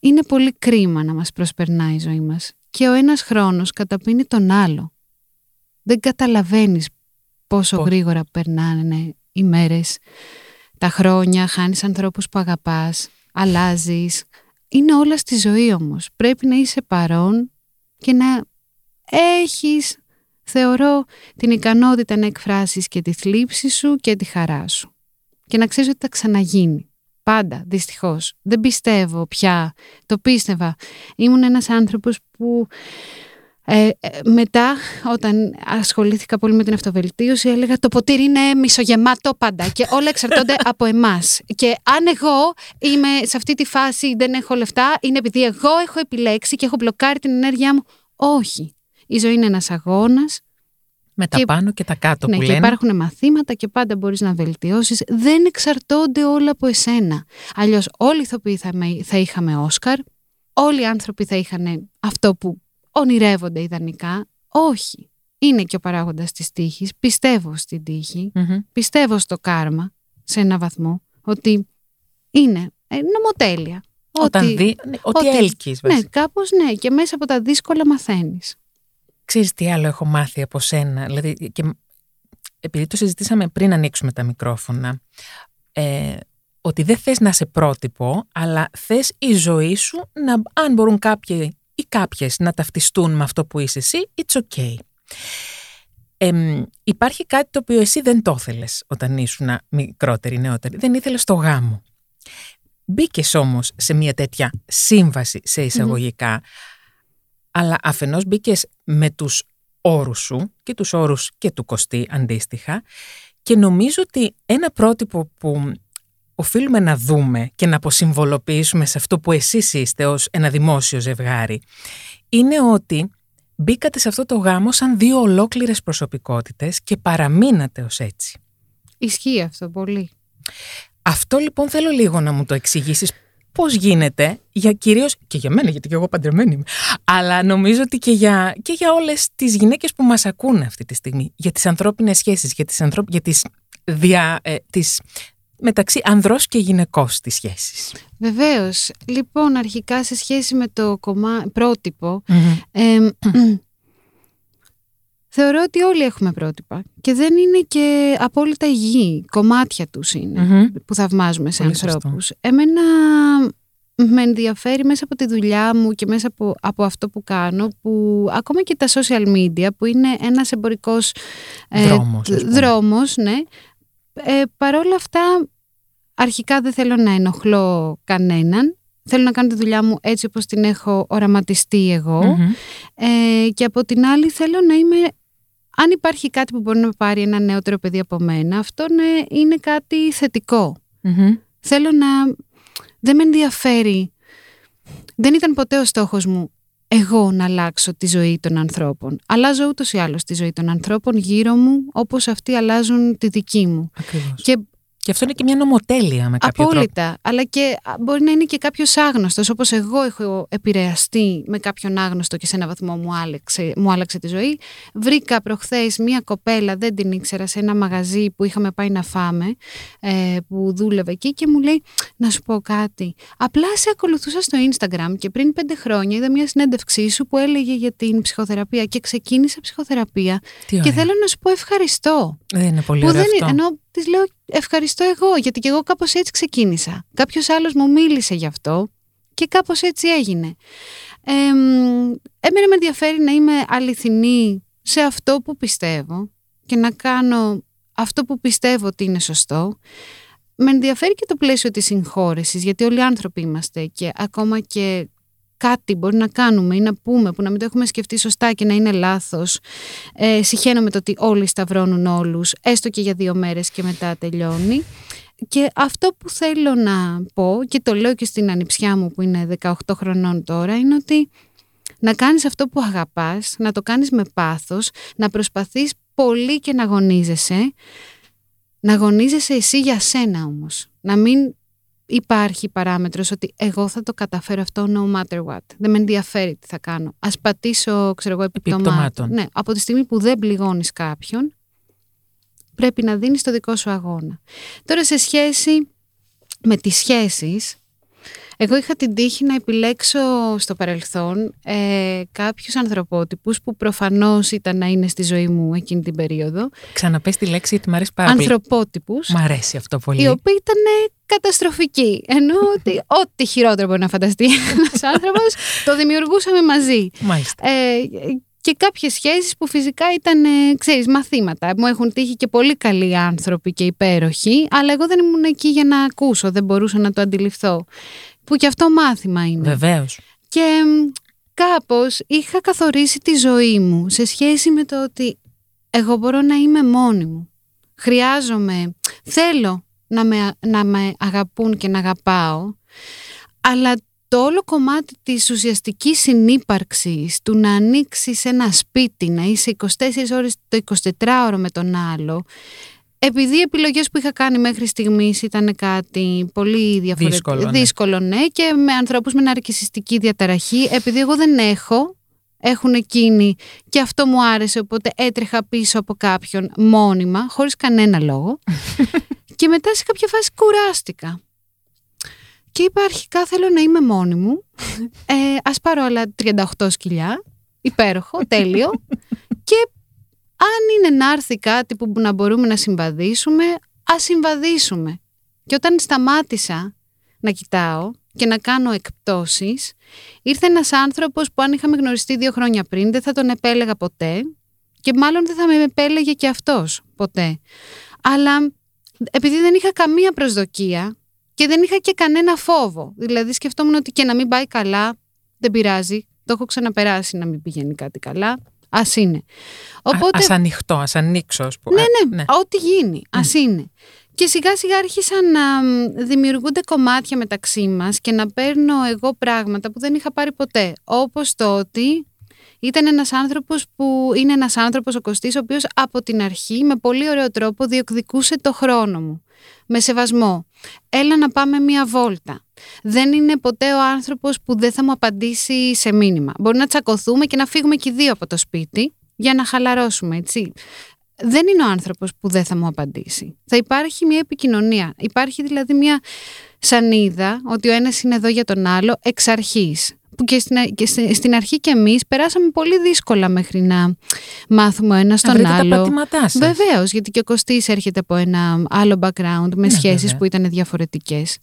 είναι πολύ κρίμα να μας προσπερνάει η ζωή μας. Και ο ένας χρόνος καταπίνει τον άλλο. Δεν καταλαβαίνεις πόσο Πώς. γρήγορα περνάνε οι μέρες, τα χρόνια, χάνεις ανθρώπους που αγαπάς, αλλάζεις. Είναι όλα στη ζωή όμως. Πρέπει να είσαι παρόν και να έχεις, θεωρώ, την ικανότητα να εκφράσεις και τη θλίψη σου και τη χαρά σου. Και να ξέρεις ότι θα ξαναγίνει. Πάντα, δυστυχώς. Δεν πιστεύω πια. Το πίστευα. Ήμουν ένας άνθρωπος που ε, ε, μετά, όταν ασχολήθηκα πολύ με την αυτοβελτίωση, έλεγα το ποτήρι είναι μισογεμάτο πάντα και όλα εξαρτώνται (laughs) από εμάς. Και αν εγώ είμαι σε αυτή τη φάση, δεν έχω λεφτά, είναι επειδή εγώ έχω επιλέξει και έχω μπλοκάρει την ενέργειά μου. Όχι. Η ζωή είναι ένας αγώνας Με τα Και- πάνω και τα κάτω ναι, που και λένε. υπάρχουν μαθήματα και πάντα μπορείς να βελτιώσεις. Δεν εξαρτώνται όλα από εσένα. Αλλιώς όλοι οι ηθοποιοί θα, με- θα είχαμε Όσκαρ, όλοι οι άνθρωποι θα είχαν αυτό που ονειρεύονται ιδανικά. Όχι. Είναι και ο παράγοντας της τύχης. Πιστεύω στην τύχη. Μμμ. Πιστεύω στο κάρμα σε ένα βαθμό. Ότι είναι ε, νομοτέλεια. Όταν ότι, δει, ναι, ότι, ότι- έλκεις Ναι, βασικά. κάπως ναι. Και μέσα από τα δύσκολα μαθαίνεις. Ξέρεις τι άλλο έχω μάθει από σένα. Δηλαδή, και επειδή το συζητήσαμε πριν ανοίξουμε τα μικρόφωνα, ε, ότι δεν θες να είσαι πρότυπο, αλλά θες η ζωή σου να, αν μπορούν κάποιοι ή κάποιες να ταυτιστούν με αυτό που είσαι εσύ, it's okay. Εμ, υπάρχει κάτι το οποίο εσύ δεν το ήθελες όταν ήσουν μικρότερη, νεότερη. Δεν ήθελες το γάμο. Μπήκες όμως σε μια τέτοια σύμβαση σε εισαγωγικά, αλλά αφενός μπήκες με τους όρους σου και τους όρους και του Κωστή αντίστοιχα και νομίζω ότι ένα πρότυπο που οφείλουμε να δούμε και να αποσυμβολοποιήσουμε σε αυτό που εσείς είστε ως ένα δημόσιο ζευγάρι είναι ότι μπήκατε σε αυτό το γάμο σαν δύο ολόκληρες προσωπικότητες και παραμείνατε ως έτσι. Ισχύει αυτό πολύ. Αυτό λοιπόν θέλω λίγο να μου το εξηγήσεις πώς γίνεται, για κυρίως και για μένα, γιατί και εγώ παντρεμένη είμαι, αλλά νομίζω ότι και για, και για όλες τις γυναίκες που μας ακούνε αυτή τη στιγμή, για τις ανθρώπινες σχέσεις, για τις, ανθρώπ, για τις, δια, ε, τις μεταξύ ανδρός και γυναικός τις σχέσεις. Βεβαίως. Λοιπόν, αρχικά σε σχέση με το κομμά... πρότυπο, εμ, θεωρώ ότι όλοι έχουμε πρότυπα και δεν είναι και απόλυτα υγιή. Κομμάτια τους είναι Μμμ. που θαυμάζουμε σε Πολύ σωστό. ανθρώπους. Εμένα με ενδιαφέρει μέσα από τη δουλειά μου και μέσα από, από αυτό που κάνω που ακόμα και τα social media που είναι ένας εμπορικός ε, Δρόμος, ας πούμε. δρόμος ναι, ε, παρόλα αυτά αρχικά δεν θέλω να ενοχλώ κανέναν θέλω να κάνω τη δουλειά μου έτσι όπως την έχω οραματιστεί εγώ Μμμ. ε, και από την άλλη θέλω να είμαι αν υπάρχει κάτι που μπορεί να με πάρει ένα νεότερο παιδί από μένα αυτό ναι, είναι κάτι θετικό Μμμ. θέλω να δεν με ενδιαφέρει δεν ήταν ποτέ ο στόχος μου εγώ να αλλάξω τη ζωή των ανθρώπων. Αλλάζω ούτως ή άλλως τη ζωή των ανθρώπων γύρω μου όπως αυτοί αλλάζουν τη δική μου. Ακριβώς. Και Και αυτό είναι και μια νομοτέλεια με κάποιο τρόπο. Απόλυτα. Αλλά και α, μπορεί να είναι και κάποιος άγνωστος. Όπως εγώ έχω επηρεαστεί με κάποιον άγνωστο και σε έναν βαθμό μου άλλαξε, μου άλλαξε τη ζωή. Βρήκα προχθές μία κοπέλα, δεν την ήξερα, σε ένα μαγαζί που είχαμε πάει να φάμε, ε, που δούλευε εκεί και μου λέει: Να σου πω κάτι. Απλά σε ακολουθούσα στο Instagram και πριν πέντε χρόνια είδα μία συνέντευξή σου που έλεγε για την ψυχοθεραπεία και ξεκίνησα ψυχοθεραπεία. Τι Και ωραία. θέλω να σου πω ευχαριστώ. Δεν είναι πολύ Που ωραίο δεν αυτό. είναι, ενώ της λέω ευχαριστώ εγώ, γιατί και εγώ κάπως έτσι ξεκίνησα. Κάποιος άλλος μου μίλησε γι' αυτό και κάπως έτσι έγινε. Ε, εμένα με ενδιαφέρει να είμαι αληθινή σε αυτό που πιστεύω και να κάνω αυτό που πιστεύω ότι είναι σωστό. Με ενδιαφέρει και το πλαίσιο της συγχώρεσης, γιατί όλοι οι άνθρωποι είμαστε και ακόμα και κάτι μπορεί να κάνουμε ή να πούμε που να μην το έχουμε σκεφτεί σωστά και να είναι λάθος. Ε, συχαίνομαι το ότι όλοι σταυρώνουν όλους, έστω και για δύο μέρες και μετά τελειώνει. Και αυτό που θέλω να πω και το λέω και στην ανιψιά μου που είναι 18 χρονών τώρα είναι ότι να κάνεις αυτό που αγαπάς, να το κάνεις με πάθος, να προσπαθείς πολύ και να αγωνίζεσαι, να αγωνίζεσαι εσύ για σένα όμως. Να μην υπάρχει παράμετρος ότι εγώ θα το καταφέρω αυτό no matter what. Δεν με ενδιαφέρει τι θα κάνω. Ας πατήσω, ξέρω εγώ, επιπτωμάτων. Ναι, από τη στιγμή που δεν πληγώνεις κάποιον, πρέπει να δίνεις το δικό σου αγώνα. Τώρα σε σχέση με τις σχέσεις, εγώ είχα την τύχη να επιλέξω στο παρελθόν ε, κάποιους ανθρωπότυπους που προφανώς ήταν να είναι στη ζωή μου εκείνη την περίοδο. Ξαναπες τη λέξη γιατί μου αρέσει πάρα πολύ. Ανθρωπότυπους. Μ' αρέσει αυτό πολύ. Οι οποίοι ήταν καταστροφικοί. Ενώ ότι ό,τι χειρότερο μπορεί να φανταστεί ένας άνθρωπος (laughs) το δημιουργούσαμε μαζί. Μάλιστα. Ε, και κάποιες σχέσεις που φυσικά ήταν, ε, ξέρεις, μαθήματα. Μου έχουν τύχει και πολύ καλοί άνθρωποι και υπέροχοι, αλλά εγώ δεν ήμουν εκεί για να ακούσω, δεν μπορούσα να το αντιληφθώ. Που και αυτό μάθημα είναι. Βεβαίως. Και κάπως είχα καθορίσει τη ζωή μου σε σχέση με το ότι εγώ μπορώ να είμαι μόνη μου. Χρειάζομαι, θέλω να με, να με αγαπούν και να αγαπάω, αλλά το όλο κομμάτι της ουσιαστικής συνύπαρξης, του να ανοίξεις ένα σπίτι, να είσαι 24 ώρες το 24ωρο με τον άλλο, επειδή οι επιλογές που είχα κάνει μέχρι στιγμής ήταν κάτι πολύ διαφορετικό, δύσκολο, ναι. δύσκολο ναι, και με ανθρώπους με ναρκισιστική διαταραχή, επειδή εγώ δεν έχω, έχουν εκείνοι και αυτό μου άρεσε, οπότε έτρεχα πίσω από κάποιον μόνιμα, χωρίς κανένα λόγο. (laughs) και μετά σε κάποια φάση κουράστηκα. Και είπα αρχικά θέλω να είμαι μόνη μου. Ε, ας πάρω άλλα 38 σκυλιά. Υπέροχο, τέλειο. (laughs) και αν είναι να έρθει κάτι που να μπορούμε να συμβαδίσουμε, ας συμβαδίσουμε. Και όταν σταμάτησα να κοιτάω και να κάνω εκπτώσεις, ήρθε ένας άνθρωπος που αν είχαμε γνωριστεί δύο χρόνια πριν δεν θα τον επέλεγα ποτέ και μάλλον δεν θα με επέλεγε και αυτός ποτέ. Αλλά επειδή δεν είχα καμία προσδοκία και δεν είχα και κανένα φόβο. Δηλαδή σκεφτόμουν ότι και να μην πάει καλά, δεν πειράζει. Το έχω ξαναπεράσει να μην πηγαίνει κάτι καλά. Α είναι. Οπότε... Α ανοιχτώ, ας ανοίξω, ας πούμε. Ναι, ναι, ναι, ό,τι γίνει. Α είναι. Και σιγά σιγά άρχισαν να δημιουργούνται κομμάτια μεταξύ μας και να παίρνω εγώ πράγματα που δεν είχα πάρει ποτέ. Όπως το ότι ήταν ένας άνθρωπος που είναι ένας άνθρωπος ο Κωστής ο οποίος από την αρχή με πολύ ωραίο τρόπο διεκδικούσε το χρόνο μου. Με σεβασμό. Έλα να πάμε μία βόλτα. Δεν είναι ποτέ ο άνθρωπος που δεν θα μου απαντήσει σε μήνυμα. Μπορεί να τσακωθούμε και να φύγουμε και οι δύο από το σπίτι για να χαλαρώσουμε, έτσι. Δεν είναι ο άνθρωπος που δεν θα μου απαντήσει. Θα υπάρχει μια επικοινωνία. Υπάρχει δηλαδή μια σανίδα ότι ο ένας είναι εδώ για τον άλλο εξ αρχής που και στην, και στην αρχή και εμείς περάσαμε πολύ δύσκολα μέχρι να μάθουμε ένας τον άλλο. Βεβαίως, γιατί και ο Κωστής έρχεται από ένα άλλο background με ναι, σχέσεις που ήταν διαφορετικές.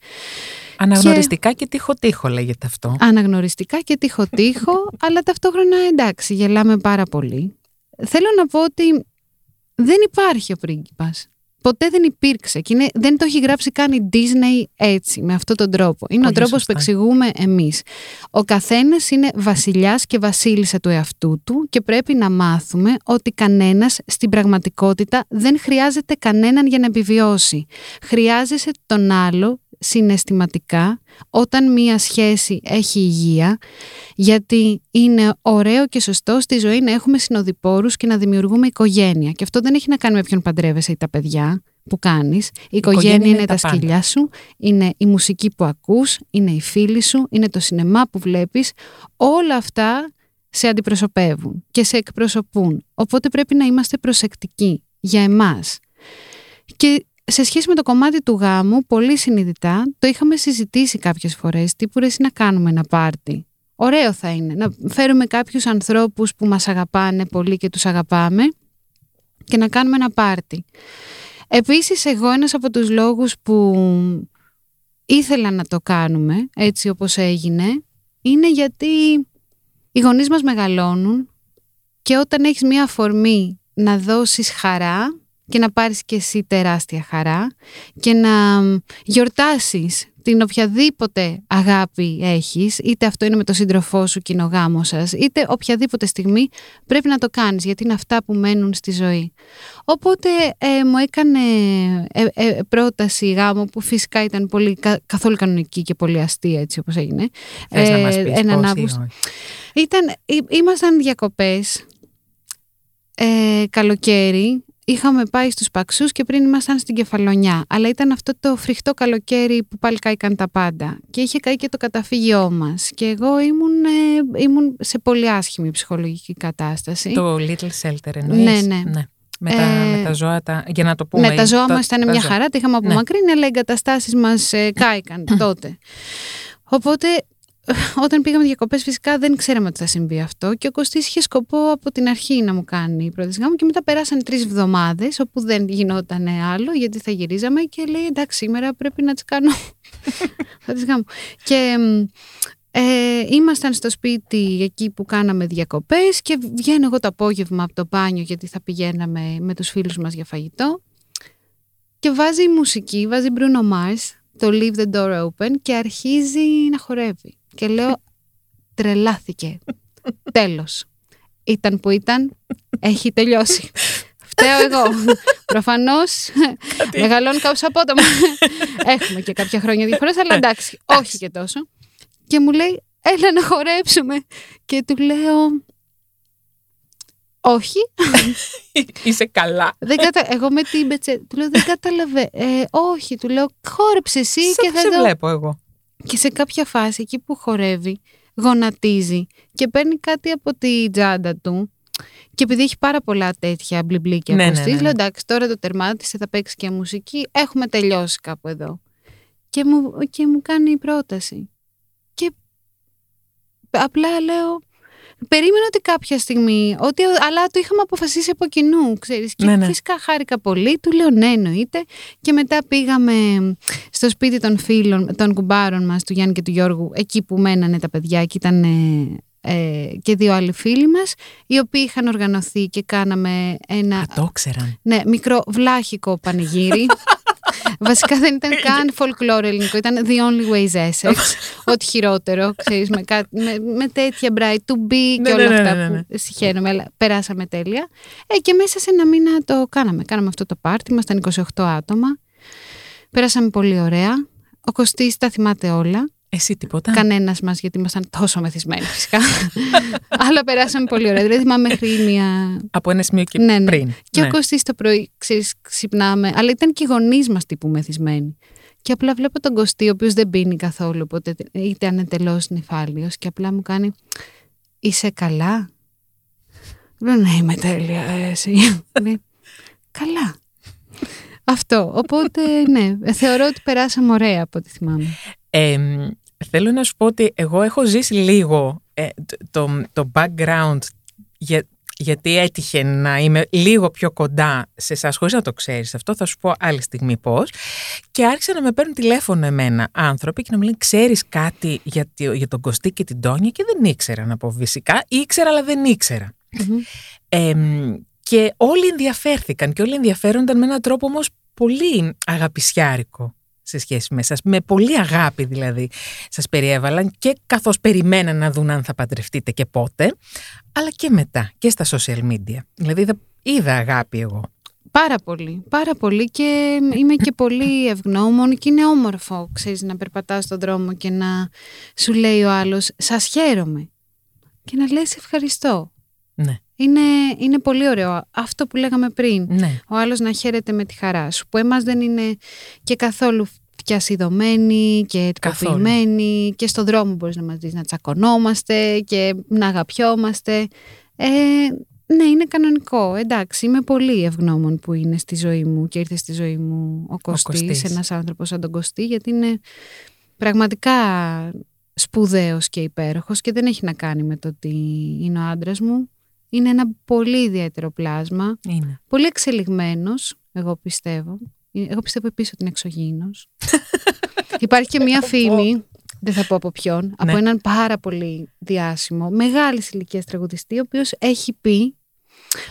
Αναγνωριστικά και, και τείχο-τείχο λέγεται αυτό. Αναγνωριστικά και τείχο-τείχο, (laughs) αλλά ταυτόχρονα εντάξει, γελάμε πάρα πολύ. Θέλω να πω ότι δεν υπάρχει ο πρίγκιπας ποτέ δεν υπήρξε και είναι, δεν το έχει γράψει καν η Disney έτσι, με αυτόν τον τρόπο. Είναι ο τρόπος που εξηγούμε εμείς. Ο καθένας είναι βασιλιάς και βασίλισσα του εαυτού του και πρέπει να μάθουμε ότι κανένας στην πραγματικότητα δεν χρειάζεται κανέναν για να επιβιώσει. Χρειάζεσαι τον άλλο συναισθηματικά όταν μία σχέση έχει υγεία γιατί είναι ωραίο και σωστό στη ζωή να έχουμε συνοδοιπόρους και να δημιουργούμε οικογένεια. Και αυτό δεν έχει να κάνει με ποιον παντρεύεσαι ή τα παιδιά που κάνεις. Η οικογένεια, είναι, τα, σκυλιά σου είναι η μουσική που ακούς είναι οι φίλοι σου, είναι το σινεμά που βλέπεις. Όλα αυτά σε αντιπροσωπεύουν και σε εκπροσωπούν. Οπότε πρέπει να είμαστε προσεκτικοί για εμάς. Και σε σχέση με το κομμάτι του γάμου, πολύ συνειδητά, το είχαμε συζητήσει κάποιες φορές, τι που να κάνουμε ένα πάρτι. Ωραίο θα είναι, να φέρουμε κάποιους ανθρώπους που μας αγαπάνε πολύ και τους αγαπάμε και να κάνουμε ένα πάρτι. Επίσης, εγώ ένας από τους λόγους που ήθελα να το κάνουμε, έτσι όπως έγινε, είναι γιατί οι γονείς μας μεγαλώνουν και όταν έχεις μία αφορμή να δώσεις χαρά και να πάρεις και εσύ τεράστια χαρά και να γιορτάσεις την οποιαδήποτε αγάπη έχεις, είτε αυτό είναι με τον σύντροφό σου και είναι ο γάμος σας, είτε οποιαδήποτε στιγμή πρέπει να το κάνεις γιατί είναι αυτά που μένουν στη ζωή. Οπότε ε, μου έκανε ε, ε, πρόταση γάμου που φυσικά ήταν πολύ, καθόλου κανονική και πολύ αστεία έτσι όπως έγινε. Θες να μας πεις Ήταν, ήμασταν διακοπές ε, καλοκαίρι είχαμε πάει στους Παξούς και πριν ήμασταν στην Κεφαλονιά. Αλλά ήταν αυτό το φρικτό καλοκαίρι που πάλι κάηκαν τα πάντα. Και είχε καεί και το καταφύγιό μας. Και εγώ ήμουν, ε, ήμουν σε πολύ άσχημη ψυχολογική κατάσταση. Το Little Shelter εννοείς; Ναι, ναι. Με, τα, Ε, με τα ζώα, τα, για να το πούμε. Ναι, τα ζώα μας ήταν μια ζώα. χαρά, τα είχαμε απομακρύνει, αλλά οι εγκαταστάσεις μας ε, κάηκαν (laughs) τότε. Οπότε, όταν πήγαμε διακοπές φυσικά δεν ξέραμε ότι θα συμβεί αυτό και ο Κωστής είχε σκοπό από την αρχή να μου κάνει πρώτες γάμου και μετά περάσαν τρεις εβδομάδες όπου δεν γινόταν άλλο γιατί θα γυρίζαμε και λέει εντάξει σήμερα πρέπει να τις κάνω θα τις γάμω. Και μ, ε, ήμασταν στο σπίτι εκεί που κάναμε διακοπές και βγαίνω εγώ το απόγευμα από το μπάνιο γιατί θα πηγαίναμε με τους φίλους μας για φαγητό και βάζει η μουσική, βάζει Bruno Mars, το Leave the Door Open και αρχίζει να χορεύει. Και λέω, τρελάθηκε. (laughs) Τέλος. Ήταν που ήταν, έχει τελειώσει. Φταίω εγώ. Προφανώς, μεγαλώνει κάπως απότομα. Έχουμε και κάποια χρόνια διαφορές, αλλά εντάξει, όχι και τόσο. Και μου λέει, έλα να χορέψουμε. Και του λέω, όχι, (laughs) Είσαι καλά. δεν κατα... Εγώ με την μπετσε... Του λέω δεν κατάλαβε. Ε, όχι, του λέω χόρεψε εσύ Σε, και θα σε δω. βλέπω εγώ. Και σε κάποια φάση εκεί που χορεύει, γονατίζει και παίρνει κάτι από τη τζάντα του. Και επειδή έχει πάρα πολλά τέτοια μπλιμπλίκια Ναι, ναι, ναι, ναι, ναι. λέω εντάξει, τώρα το τερμάτισε, θα παίξει και μουσική. Έχουμε τελειώσει κάπου εδώ. Και μου, και μου κάνει η πρόταση. Και απλά λέω. Περίμενα ότι κάποια στιγμή, ότι, αλλά το είχαμε αποφασίσει από κοινού, ξέρεις. Και Ναι, ναι. φυσικά χάρηκα πολύ, του λέω ναι εννοείται. Και μετά πήγαμε στο σπίτι των φίλων, των κουμπάρων μας, του Γιάννη και του Γιώργου, εκεί που μένανε τα παιδιά και ήταν ε, ε, και δύο άλλοι φίλοι μας, οι οποίοι είχαν οργανωθεί και κάναμε ένα Α, το ξέραν. ναι, μικρό βλάχικο πανηγύρι. (laughs) Βασικά δεν ήταν καν folklore ελληνικό, ήταν The Only Ways Essex. (laughs) Ό,τι χειρότερο, ξέρεις, με, κάτι, με, με τέτοια bright to be Ναι, και ναι, όλα ναι, αυτά ναι, ναι. που συχαίνομαι, αλλά περάσαμε τέλεια. Ε, και μέσα σε ένα μήνα το κάναμε. Κάναμε αυτό το πάρτι, ήμασταν 28 άτομα. Περάσαμε πολύ ωραία. Ο Κωστής τα θυμάται όλα. Εσύ τίποτα. Κανένας μας, γιατί ήμασταν τόσο μεθυσμένοι φυσικά. (laughs) Αλλά περάσαμε πολύ ωραία. Δηλαδή, θυμάμαι μέχρι μία. Από ένα σημείο και Ναι, ναι. πριν. Και ναι. ο Κωστής το πρωί, ξέρεις, ξυπνάμε. Αλλά ήταν και οι γονείς μας τύπου μεθυσμένοι. Και απλά βλέπω τον Κωστή, ο οποίος δεν πίνει καθόλου, οπότε ήταν εντελώς νυφάλιος. Και απλά μου κάνει, Είσαι καλά; Λέω, Ναι, είμαι τέλεια. ε, Εσύ. (laughs) Λέει, Καλά. Αυτό. Οπότε, ναι, θεωρώ ότι περάσαμε ωραία από ό,τι θυμάμαι. Ε, θέλω να σου πω ότι εγώ έχω ζήσει λίγο ε, το, το background για, γιατί έτυχε να είμαι λίγο πιο κοντά σε εσάς, χωρίς να το ξέρεις αυτό. Θα σου πω άλλη στιγμή πώς. Και άρχισα να με παίρνουν τηλέφωνο εμένα άνθρωποι και να μου λένε: Ξέρεις κάτι για, τη- για τον Κωστή και την Τόνια, και δεν ήξερα να πω φυσικά. Ήξερα, αλλά δεν ήξερα. Μμμ. Εμ, και όλοι ενδιαφέρθηκαν και όλοι ενδιαφέρονταν με έναν τρόπο όμως πολύ αγαπησιάρικο σε σχέση με εσάς. Με πολύ αγάπη δηλαδή σας περιέβαλαν και καθώς περιμέναν να δουν αν θα παντρευτείτε και πότε, αλλά και μετά και στα social media. Δηλαδή είδα, είδα αγάπη εγώ. Πάρα πολύ, πάρα πολύ και είμαι και πολύ ευγνώμων και είναι όμορφο, ξέρεις, να περπατάς στον δρόμο και να σου λέει ο άλλος «Σας χαίρομαι» και να λες «Ευχαριστώ». Ναι, Είναι, είναι πολύ ωραίο αυτό που λέγαμε πριν. ναι. Ο άλλος να χαίρεται με τη χαρά σου, που εμάς δεν είναι και καθόλου φτιασιδωμένοι και Καθόλου. τυποποιημένοι και στον δρόμο μπορείς να μας δεις να τσακωνόμαστε και να αγαπιόμαστε. Ε, ναι, είναι κανονικό. Εντάξει, είμαι πολύ ευγνώμων που είναι στη ζωή μου και ήρθε στη ζωή μου ο Κωστής, Κωστής. ένας άνθρωπος σαν τον Κωστή, γιατί είναι πραγματικά σπουδαίος και υπέροχος και δεν έχει να κάνει με το ότι είναι ο άντρας μου. Είναι ένα πολύ ιδιαίτερο πλάσμα, Είναι. πολύ εξελιγμένος, εγώ πιστεύω. Εγώ πιστεύω επίσης ότι είναι εξωγήινος. (laughs) Υπάρχει και μία φήμη, δεν θα πω από ποιον, από Ναι. έναν πάρα πολύ διάσημο, μεγάλης ηλικίας τραγουδιστή, ο οποίος έχει πει,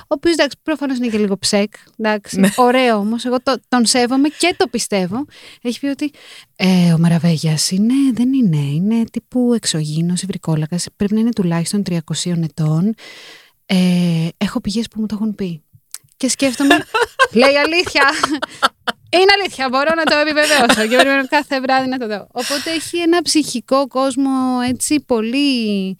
ο οποίος εντάξει προφανώς είναι και λίγο ψεκ, εντάξει, Ναι. ωραίο όμως, εγώ το- τον σέβομαι και το πιστεύω, έχει πει ότι ε, ο Μαραβέγιας είναι, δεν είναι, είναι τύπου εξωγήινος, υβρικόλακας, πρέπει να είναι τουλάχιστον 300 ετών, ε, έχω πηγές που μου το έχουν πει. Και σκέφτομαι, (laughs) λέει αλήθεια. Είναι αλήθεια, μπορώ να το επιβεβαιώσω και περιμένω κάθε βράδυ να το δω. Οπότε έχει ένα ψυχικό κόσμο έτσι πολύ,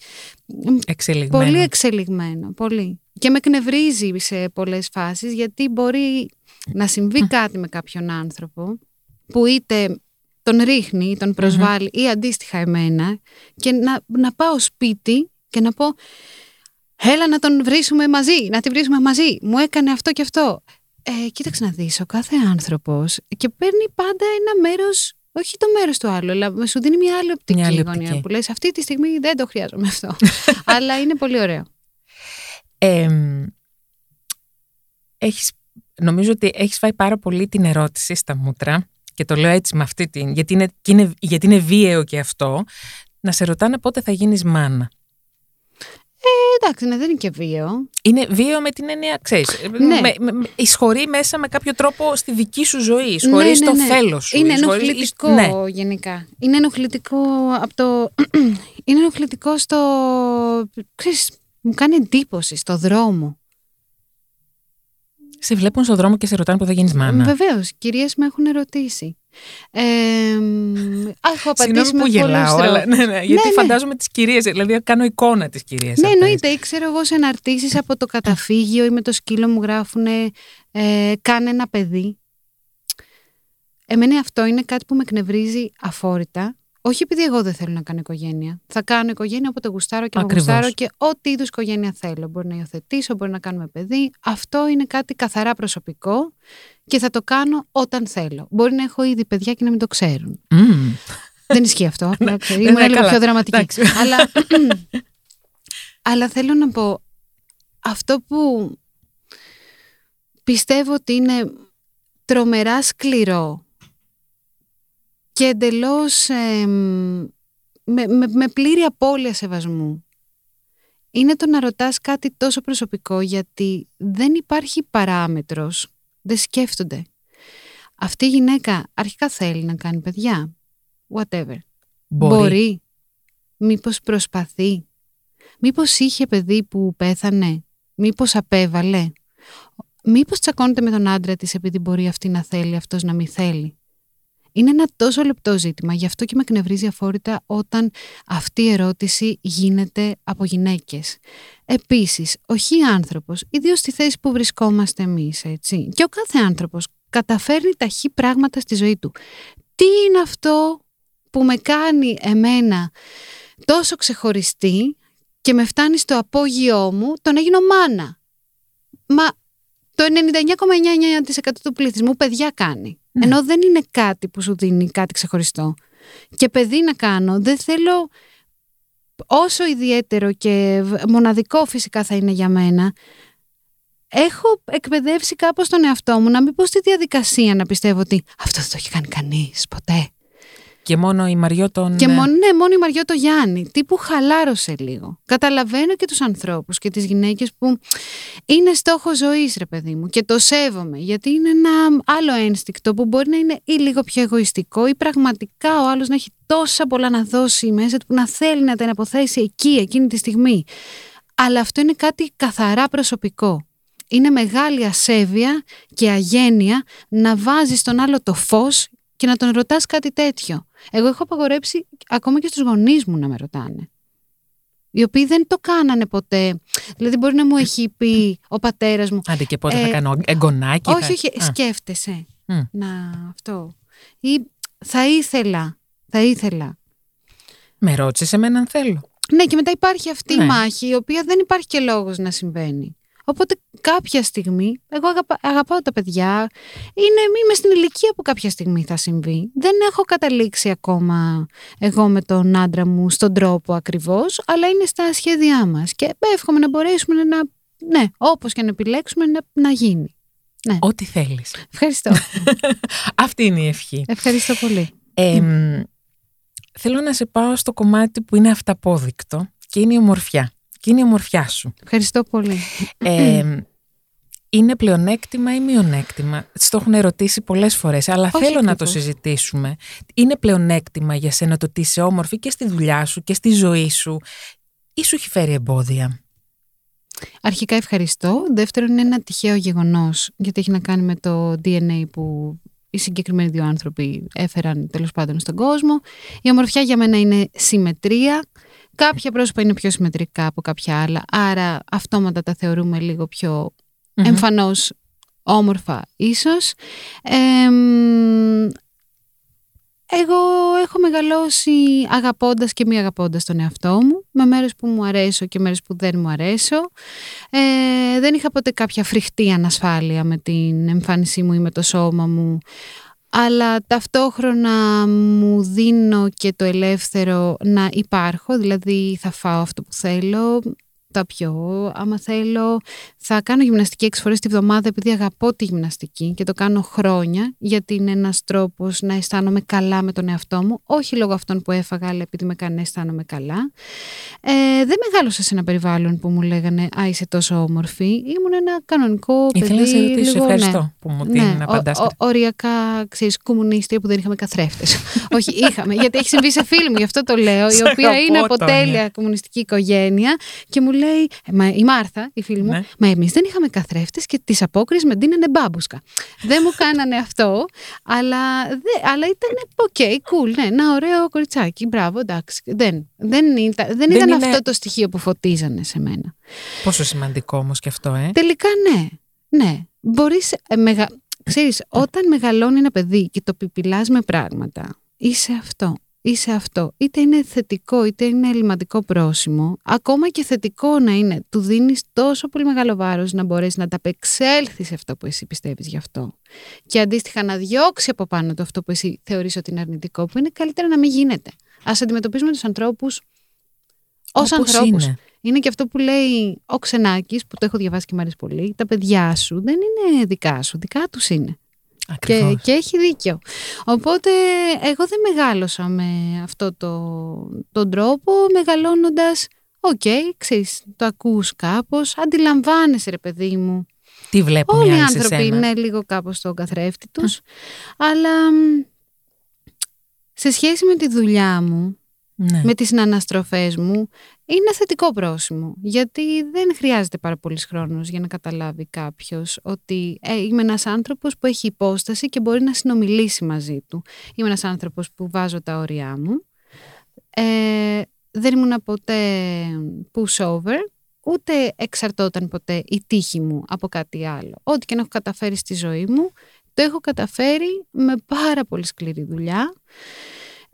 Εξελιγμένο. πολύ εξελιγμένο. Πολύ. και με κνευρίζει σε πολλές φάσεις γιατί μπορεί να συμβεί κάτι με κάποιον άνθρωπο που είτε τον ρίχνει ή τον προσβάλλει ή αντίστοιχα εμένα και να, να πάω σπίτι και να πω έλα να τον βρίσουμε μαζί, να τη βρίσουμε μαζί, μου έκανε αυτό και αυτό. Ε, κοίταξε να δεις, ο κάθε άνθρωπος και παίρνει πάντα ένα μέρος όχι το μέρος του άλλου, αλλά σου δίνει μια άλλη οπτική, μια άλλη γωνία που λες αυτή τη στιγμή δεν το χρειάζομαι αυτό. (laughs) αλλά είναι πολύ ωραίο. Ε, έχεις, νομίζω ότι έχεις φάει πάρα πολύ την ερώτηση στα μούτρα και το λέω έτσι με αυτή την, γιατί είναι, είναι, γιατί είναι βίαιο και αυτό, να σε ρωτάνε πότε θα γίνεις μάνα. Ε, εντάξει, ναι, δεν είναι και βίαιο. Είναι βίαιο με την έννοια, ξέρεις, ναι. με, με, εισχωρεί μέσα με κάποιο τρόπο στη δική σου ζωή, εισχωρεί ναι, ναι, στο ναι. θέλω σου. Είναι ενοχλητικό ναι. γενικά. Είναι ενοχλητικό από το... (clears throat) είναι ενοχλητικό στο... Ξέρεις, μου κάνει εντύπωση στο δρόμο. Σε βλέπουν στον δρόμο και σε ρωτάνε που θα γίνεις μάνα. Βεβαίως. Κυρίες με έχουν ερωτήσει. Ε, έχω απαντήσει που γελάω, αλλά, ναι, ναι, γιατί ναι, ναι. φαντάζομαι τις κυρίες, δηλαδή κάνω εικόνα τη κυρία. Ναι, εννοείται. Ή ξέρω εγώ σε αναρτήσεις από το καταφύγιο ή με το σκύλο μου γράφουν ε, κάνε ένα παιδί. Εμένα αυτό είναι κάτι που με εκνευρίζει αφόρητα όχι επειδή εγώ δεν θέλω να κάνω οικογένεια. Θα κάνω οικογένεια όποτε γουστάρω και γουστάρω και ό,τι είδους οικογένεια θέλω. Μπορεί να υιοθετήσω, μπορεί να κάνουμε παιδί. Αυτό είναι κάτι καθαρά προσωπικό και θα το κάνω όταν θέλω. Μπορεί να έχω ήδη παιδιά και να μην το ξέρουν. δεν ισχύει αυτό. (laughs) Ναι, Είμαι λίγο πιο δραματική. (laughs) αλλά, (clears throat) αλλά θέλω να πω, αυτό που πιστεύω ότι είναι τρομερά σκληρό και εντελώς με, με, με πλήρη απώλεια σεβασμού. Είναι το να ρωτάς κάτι τόσο προσωπικό γιατί δεν υπάρχει παράμετρος, δεν σκέφτονται. Αυτή η γυναίκα αρχικά θέλει να κάνει παιδιά, whatever. Μπορεί. Μπορεί. Μήπως προσπαθεί. Μήπως είχε παιδί που πέθανε. Μήπως απέβαλε. Μήπως τσακώνεται με τον άντρα της επειδή μπορεί αυτή να θέλει, αυτός να μην θέλει. Είναι ένα τόσο λεπτό ζήτημα, γι' αυτό και με εκνευρίζει αφόρητα όταν αυτή η ερώτηση γίνεται από γυναίκες. Επίσης, ο χι άνθρωπος, ιδίως στη θέση που βρισκόμαστε εμείς, έτσι, και ο κάθε άνθρωπος καταφέρνει τα χι πράγματα στη ζωή του. Τι είναι αυτό που με κάνει εμένα τόσο ξεχωριστή και με φτάνει στο απόγειό μου, τον έγινω μάνα. Μα το 99,99% του πληθυσμού παιδιά κάνει. Ναι. Ενώ δεν είναι κάτι που σου δίνει κάτι ξεχωριστό. Και παιδί να κάνω, δεν θέλω όσο ιδιαίτερο και μοναδικό φυσικά θα είναι για μένα, έχω εκπαιδεύσει κάπως τον εαυτό μου να μην πω στη διαδικασία να πιστεύω ότι αυτό δεν το έχει κάνει κανείς ποτέ. Και μόνο η Μαριώτο. Και μόνο, ναι, μόνο η Μαριώτο Γιάννη. Τι που χαλάρωσε λίγο. Καταλαβαίνω και τους ανθρώπους και τις γυναίκες που είναι στόχος ζωής, ρε παιδί μου, και το σέβομαι. Γιατί είναι ένα άλλο ένστικτο που μπορεί να είναι ή λίγο πιο εγωιστικό ή πραγματικά ο άλλος να έχει τόσα πολλά να δώσει μέσα του που να θέλει να τα αποθέσει εκεί, εκείνη τη στιγμή. Αλλά αυτό είναι κάτι καθαρά προσωπικό. Είναι μεγάλη ασέβεια και αγένεια να βάζεις τον άλλο το φως και να τον ρωτάς κάτι τέτοιο. Εγώ έχω απαγορέψει ακόμα και στους γονείς μου να με ρωτάνε. Οι οποίοι δεν το κάνανε ποτέ. Δηλαδή μπορεί να μου έχει πει ο πατέρας μου... Άντε και πότε θα ε, κάνω εγγονάκι. Όχι, όχι, σκέφτεσαι. Να, αυτό. Ή θα ήθελα, θα ήθελα. Με ρώτησες εμένα αν θέλω. Ναι, και μετά υπάρχει αυτή η ναι. μάχη, η οποία δεν υπάρχει και λόγος να συμβαίνει. Οπότε κάποια στιγμή, εγώ αγαπάω τα παιδιά, είναι, είμαι στην ηλικία που κάποια στιγμή θα συμβεί. Δεν έχω καταλήξει ακόμα εγώ με τον άντρα μου στον τρόπο ακριβώς, αλλά είναι στα σχέδιά μας και εύχομαι να μπορέσουμε να, ναι, όπως και να επιλέξουμε να, να γίνει. Ναι. Ό,τι θέλεις. Ευχαριστώ. (laughs) Αυτή είναι η ευχή. Ευχαριστώ πολύ. θέλω να σε πάω στο κομμάτι που είναι αυταπόδεικτο και είναι η ομορφιά και είναι η ομορφιά σου. Ευχαριστώ πολύ. Ε, είναι πλεονέκτημα ή μειονέκτημα; Στο έχουν ερωτήσει πολλές φορές, αλλά θέλω να το συζητήσουμε. Είναι πλεονέκτημα για σένα το ότι είσαι όμορφη και στη δουλειά σου και στη ζωή σου ή σου έχει φέρει εμπόδια; Αρχικά ευχαριστώ. Δεύτερον είναι ένα τυχαίο γεγονός, γιατί έχει να κάνει με το DNA που οι συγκεκριμένοι δύο άνθρωποι έφεραν τέλος πάντων στον κόσμο. Η ομορφιά για μένα είναι συμμετρία, Κάποια πρόσωπα είναι πιο συμμετρικά από κάποια άλλα, άρα αυτόματα τα θεωρούμε λίγο πιο εμφανώς όμορφα ίσως. εγώ έχω μεγαλώσει αγαπώντας και μη αγαπώντας τον εαυτό μου, με μέρες που μου αρέσω και μέρες που δεν μου αρέσω. Ε, δεν είχα ποτέ κάποια φρικτή ανασφάλεια με την εμφάνισή μου ή με το σώμα μου, αλλά ταυτόχρονα μου δίνω και το ελεύθερο να υπάρχω, δηλαδή θα φάω αυτό που θέλω, τα πιω, άμα θέλω θα κάνω γυμναστική έξι φορές τη βδομάδα επειδή αγαπώ τη γυμναστική και το κάνω χρόνια γιατί είναι ένας τρόπος να αισθάνομαι καλά με τον εαυτό μου, όχι λόγω αυτών που έφαγα αλλά επειδή με κάνει να αισθάνομαι καλά. Ε, δεν μεγάλωσα σε ένα περιβάλλον που μου λέγανε «Α, είσαι τόσο όμορφη». Ήμουν ένα κανονικό παιδί. Ήθελα να σε ρωτήσω, λίγο, ευχαριστώ ναι, που μου την ναι, απαντάς. οριακά, ξέρεις, κομμουνίστρια που δεν είχαμε καθρέφτες. (laughs) όχι, είχαμε, γιατί έχει συμβεί σε φίλη μου, γι' αυτό το λέω, η οποία είναι από τέλεια κομμουνιστική οικογένεια και μου λέει, «Ε, η Μάρθα, η φίλη μου, ναι. μα εμείς δεν είχαμε καθρέφτες και τις απόκριες με ντύνανε μπάμπουσκα. δεν μου κάνανε αυτό, αλλά, δε, αλλά ήταν OK, okay, cool, ναι, ένα ωραίο κοριτσάκι. Μπράβο, εντάξει. Δεν, δεν, ήταν, δεν, ήταν αυτό το στοιχείο που φωτίζανε σε μένα. Πόσο σημαντικό όμως και αυτό, ε. Τελικά ναι. Ναι. Μπορείς. Ε, μεγα... Ξέρεις, όταν μεγαλώνει ένα παιδί και το πιπιλάς με πράγματα, είσαι αυτό είσαι αυτό. Είτε είναι θετικό, είτε είναι ελληματικό πρόσημο. Ακόμα και θετικό να είναι, του δίνεις τόσο πολύ μεγάλο βάρος να μπορέσεις να σε αυτό που εσύ πιστεύεις γι' αυτό. Και αντίστοιχα να διώξει από πάνω το αυτό που εσύ θεωρείς ότι είναι αρνητικό, που είναι καλύτερα να μην γίνεται. Ας αντιμετωπίσουμε τους ανθρώπους ως ανθρώπους. Είναι; είναι και αυτό που λέει ο Ξενάκης, που το έχω διαβάσει και μου αρέσει πολύ, τα παιδιά σου δεν είναι δικά σου, δικά τους είναι. Και, και έχει δίκιο. Οπότε εγώ δεν μεγάλωσα με αυτό το, τον τρόπο, μεγαλώνοντας, OK, okay, ξέρεις, το ακούς κάπως, αντιλαμβάνεσαι ρε παιδί μου. Τι βλέπουν Όλοι οι άνθρωποι είναι λίγο κάπως στον καθρέφτη τους, αλλά σε σχέση με τη δουλειά μου, ναι. με τις αναστροφές μου. Είναι θετικό πρόσημο γιατί δεν χρειάζεται πάρα πολύς χρόνος για να καταλάβει κάποιος ότι ε, είμαι ένας άνθρωπος που έχει υπόσταση και μπορεί να συνομιλήσει μαζί του. Είμαι ένας άνθρωπος που βάζω τα όρια μου. Ε, δεν ήμουν ποτέ pushover ούτε εξαρτώταν ποτέ η τύχη μου από κάτι άλλο. Ό,τι και να έχω καταφέρει στη ζωή μου το έχω καταφέρει με πάρα πολύ σκληρή δουλειά.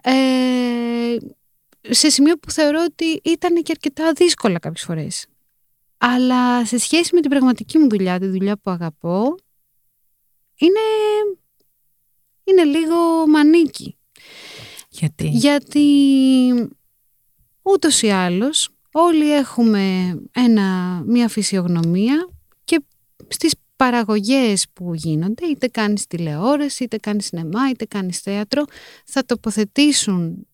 Ε, σε σημείο που θεωρώ ότι ήταν και αρκετά δύσκολα κάποιες φορές. Αλλά σε σχέση με την πραγματική μου δουλειά, τη δουλειά που αγαπώ, είναι, είναι λίγο μανίκι. Γιατί; Γιατί ούτως ή άλλως όλοι έχουμε ένα, μια φυσιογνωμία και στις παραγωγές που γίνονται, είτε κάνεις τηλεόραση, είτε κάνεις σινεμά, είτε κάνεις θέατρο, θα τοποθετήσουν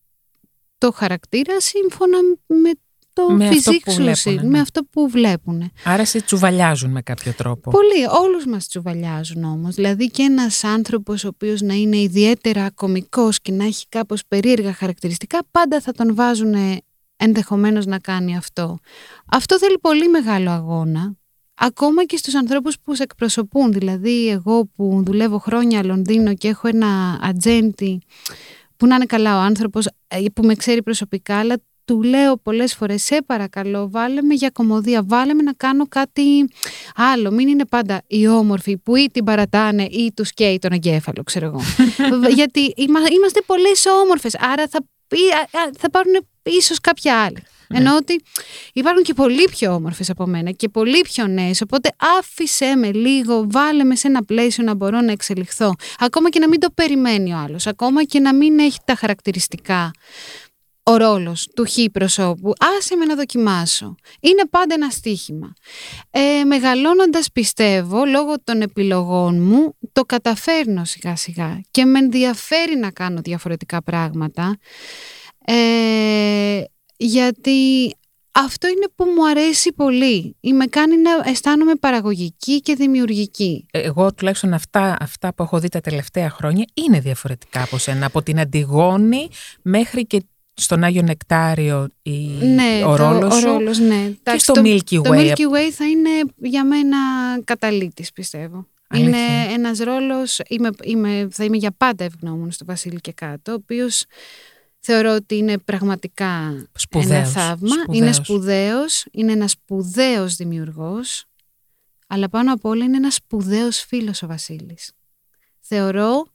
το χαρακτήρα σύμφωνα με το με σου, ναι. με αυτό που βλέπουν. Άρα σε τσουβαλιάζουν με κάποιο τρόπο. Πολύ, όλους μας τσουβαλιάζουν όμως. Δηλαδή και ένας άνθρωπος ο οποίος να είναι ιδιαίτερα κομικός και να έχει κάπως περίεργα χαρακτηριστικά, πάντα θα τον βάζουν ενδεχομένως να κάνει αυτό. Αυτό θέλει πολύ μεγάλο αγώνα. Ακόμα και στους ανθρώπους που σε εκπροσωπούν. Δηλαδή εγώ που δουλεύω χρόνια Λονδίνο και έχω ένα ατζέντη που να είναι καλά ο άνθρωπος ε, που με ξέρει προσωπικά, αλλά του λέω πολλές φορές, σε παρακαλώ, βάλε με για κομμωδία, βάλε με να κάνω κάτι άλλο. Μην είναι πάντα οι όμορφοι που ή την παρατάνε ή τους καίει τον εγκέφαλο, ξέρω εγώ. (laughs) Γιατί είμαστε πολλές όμορφες, άρα θα, θα πάρουν ίσως κάποια άλλη. Ναι. Ενώ ότι υπάρχουν και πολύ πιο όμορφες από μένα και πολύ πιο νέες. Οπότε άφησέ με λίγο, βάλε με σε ένα πλαίσιο να μπορώ να εξελιχθώ. Ακόμα και να μην το περιμένει ο άλλος. Ακόμα και να μην έχει τα χαρακτηριστικά ο ρόλος του χ προσώπου. Άσε με να δοκιμάσω. Είναι πάντα ένα στίχημα. Ε, Μεγαλώνοντας, πιστεύω, λόγω των επιλογών μου, το καταφέρνω σιγά σιγά και με ενδιαφέρει να κάνω διαφορετικά πράγματα. Ε, γιατί αυτό είναι που μου αρέσει πολύ. Με κάνει να αισθάνομαι παραγωγική και δημιουργική. Ε, εγώ τουλάχιστον αυτά, αυτά που έχω δει τα τελευταία χρόνια είναι διαφορετικά από σένα. Από την Αντιγόνη μέχρι και στον Άγιο Νεκτάριο η, ναι, ο, ρόλος ο, ρόλος ναι. και στο Milky Way. Το Milky Way θα είναι για μένα καταλήτης πιστεύω. Είναι ένας ρόλος, είμαι, είμαι, θα είμαι για πάντα ευγνώμων στο Βασίλη και κάτω, ο οποίος Θεωρώ ότι είναι πραγματικά ένα θαύμα. Είναι σπουδαίος, είναι ένας σπουδαίος δημιουργός, αλλά πάνω απ' όλα είναι ένας σπουδαίος φίλος ο Βασίλης. Θεωρώ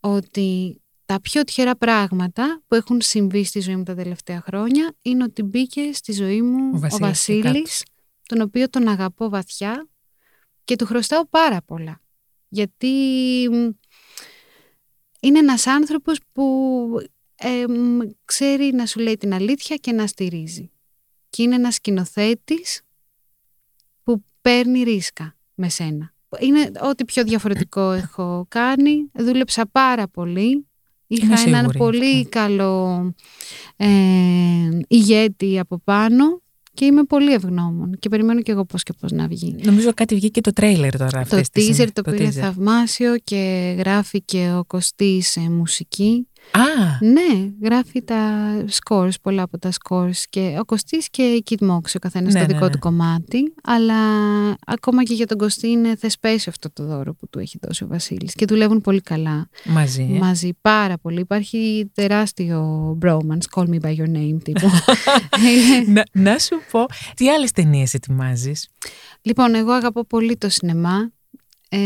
ότι τα πιο τυχερά πράγματα που έχουν συμβεί στη ζωή μου τα τελευταία χρόνια είναι ότι μπήκε στη ζωή μου ο Βασίλης, ο Βασίλης τον οποίο τον αγαπώ βαθιά και του χρωστάω πάρα πολλά. Γιατί είναι ένας άνθρωπος που ξέρει να σου λέει την αλήθεια και να στηρίζει. Και είναι ένας σκηνοθέτης που παίρνει ρίσκα με σένα. Είναι ό,τι πιο διαφορετικό έχω κάνει. Δούλεψα πάρα πολύ. Είχα έναν πολύ καλό ε, ηγέτη από πάνω και είμαι πολύ ευγνώμων και περιμένω και εγώ πώς και πώς να βγει. Νομίζω κάτι βγήκε και το τρέιλερ τώρα. Το teaser το οποίο είναι θαυμάσιο και γράφει και ο Κωστής σε μουσική. Α! Ναι, γράφει τα scores, πολλά από τα scores και ο Κωστής και η Kid Mox, ο καθένας ναι, το ναι, δικό ναι. του κομμάτι αλλά ακόμα και για τον Κωστή είναι θεσπέσιο αυτό το δώρο που του έχει δώσει ο Βασίλης και δουλεύουν πολύ καλά. Μαζί. Ε; Μαζί, πάρα πολύ. Υπάρχει τεράστιο bromance, call me by your name τύπου. (laughs) να, να σου πω, τι άλλες ταινίες ετοιμάζεις; Λοιπόν, εγώ αγαπώ πολύ το σινεμά. Ε,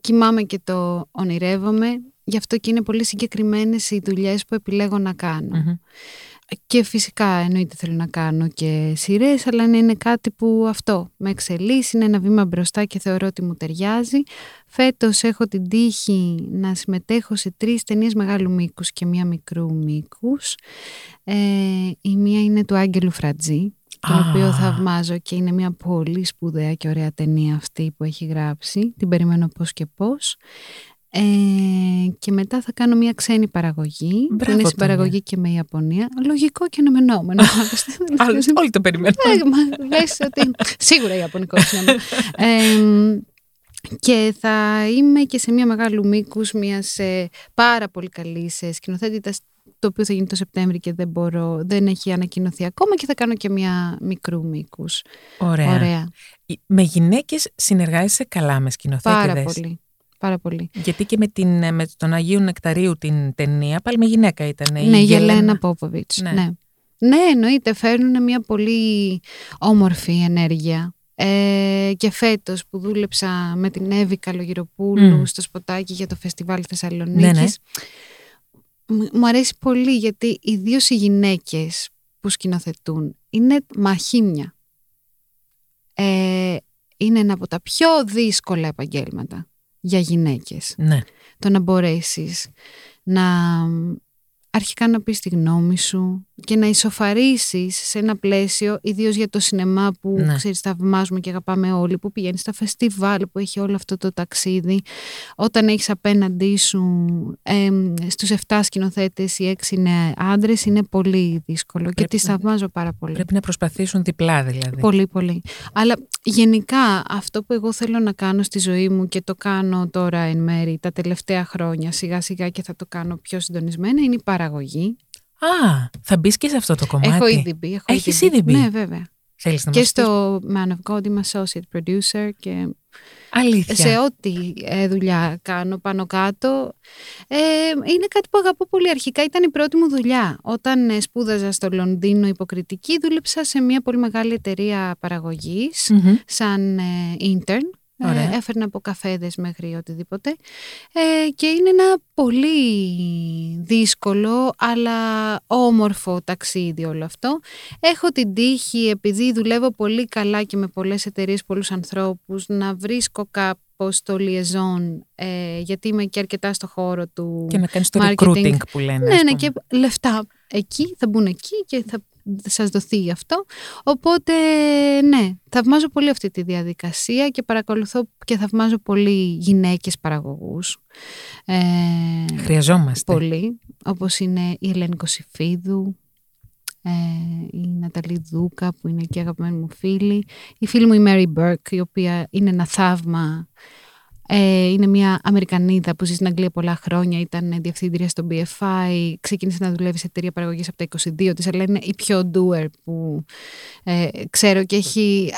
κοιμάμαι και το ονειρεύομαι Γι' αυτό και είναι πολύ συγκεκριμένες οι δουλειές που επιλέγω να κανω Και φυσικά εννοείται θέλω να κάνω και σειρές, αλλά είναι κάτι που αυτό με εξελίσσει, είναι ένα βήμα μπροστά και θεωρώ ότι μου ταιριάζει. Φέτος έχω την τύχη να συμμετέχω σε τρεις ταινίες μεγάλου μήκους και μία μικρού μήκους. Ε, η μία είναι του Άγγελου Φρατζή, τον οποίο θαυμάζω και είναι μια πολύ σπουδαία και ωραία ταινία αυτή που έχει γράψει. Την περιμένω πώς και πώς. Ε, και μετά θα κάνω μια ξένη παραγωγή Μπράβο, που είναι συμπαραγωγή και με Ιαπωνία. Λογικό και αναμενόμενο. (laughs) όλοι το περιμένουν. Ε, ότι σίγουρα Ιαπωνικό είναι. και θα είμαι και σε μια μεγάλου μήκους μια πάρα πολύ καλή σκηνοθέτητα το οποίο θα γίνει το Σεπτέμβριο και δεν μπορώ, δεν έχει ανακοινωθεί ακόμα και θα κάνω και μια μικρού μήκους. Ωραία. Ωραία. Με γυναίκες συνεργάζεσαι καλά με σκηνοθέτηδες; Πάρα πολύ. Πάρα πολύ. Γιατί και με, την, με τον Αγίου Νεκταρίου την ταινία, πάλι με γυναίκα ήταν. Ναι, η Γελένα Πόποβιτς. Ναι. ναι. ναι, εννοείται. Φέρνουν μια πολύ όμορφη ενέργεια. Ε, και φέτος που δούλεψα με την Εύη Καλογυροπούλου στο σποτάκι για το φεστιβάλ Θεσσαλονίκης ναι, ναι. μου αρέσει πολύ γιατί ιδίω οι γυναίκες που σκηνοθετούν είναι μαχήμια ε, είναι ένα από τα πιο δύσκολα επαγγέλματα για γυναίκες. Ναι. Το να μπορέσεις να αρχικά να πεις τη γνώμη σου και να ισοφαρίσεις σε ένα πλαίσιο, ιδίως για το σινεμά που ναι. ξέρεις θαυμάζουμε και αγαπάμε όλοι, που πηγαίνεις στα φεστιβάλ, που έχει όλο αυτό το ταξίδι. Όταν έχεις απέναντί σου ε, στους 7 σκηνοθέτες οι 6 είναι άντρες, είναι πολύ δύσκολο και τις θαυμάζω πάρα πολύ. Πρέπει να προσπαθήσουν διπλά δηλαδή. Πολύ, πολύ. Αλλά γενικά αυτό που εγώ θέλω να κάνω στη ζωή μου και το κάνω τώρα εν μέρη τα τελευταία χρόνια σιγά σιγά και θα το κάνω πιο συντονισμένα είναι η παραγωγή. Α, θα μπεις και σε αυτό το κομμάτι. Έχω ήδη μπει. Έχεις ήδη μπει. Ναι, βέβαια. Θέλεις να και στο Man of God είμαι associate producer και Αλήθεια. σε ό,τι ε, δουλειά κάνω πάνω κάτω. Ε, είναι κάτι που αγαπώ πολύ. Αρχικά ήταν η πρώτη μου δουλειά. Όταν ε, σπούδαζα στο Λονδίνο υποκριτική, δούλεψα σε μια πολύ μεγάλη εταιρεία σαν intern ε, έφερνα από καφέδες μέχρι οτιδήποτε. Ε, και είναι ένα πολύ δύσκολο αλλά όμορφο ταξίδι όλο αυτό. Έχω την τύχη επειδή δουλεύω πολύ καλά και με πολλές εταιρείες, πολλούς ανθρώπους να βρίσκω κάπως το liaison ε, γιατί είμαι και αρκετά στο χώρο του Και να κάνεις το recruiting που λένε. Ναι, ναι, και λεφτά εκεί, θα μπουν εκεί και θα σας δοθεί αυτό. Οπότε ναι, θαυμάζω πολύ αυτή τη διαδικασία και παρακολουθώ και θαυμάζω πολύ γυναίκες παραγωγούς. Ε, Χρειαζόμαστε. Πολύ, όπως είναι η Ελένη Κωσυφίδου, ε, η Ναταλή Δούκα που είναι και αγαπημένη μου φίλη, η φίλη μου η Mary Burke η οποία είναι ένα θαύμα ε, είναι μια Αμερικανίδα που ζει στην Αγγλία πολλά χρόνια, ήταν διευθύντρια στο BFI, ξεκίνησε να δουλεύει σε εταιρεία παραγωγής από τα 22 της, αλλά είναι η πιο doer που ε, ξέρω και έχει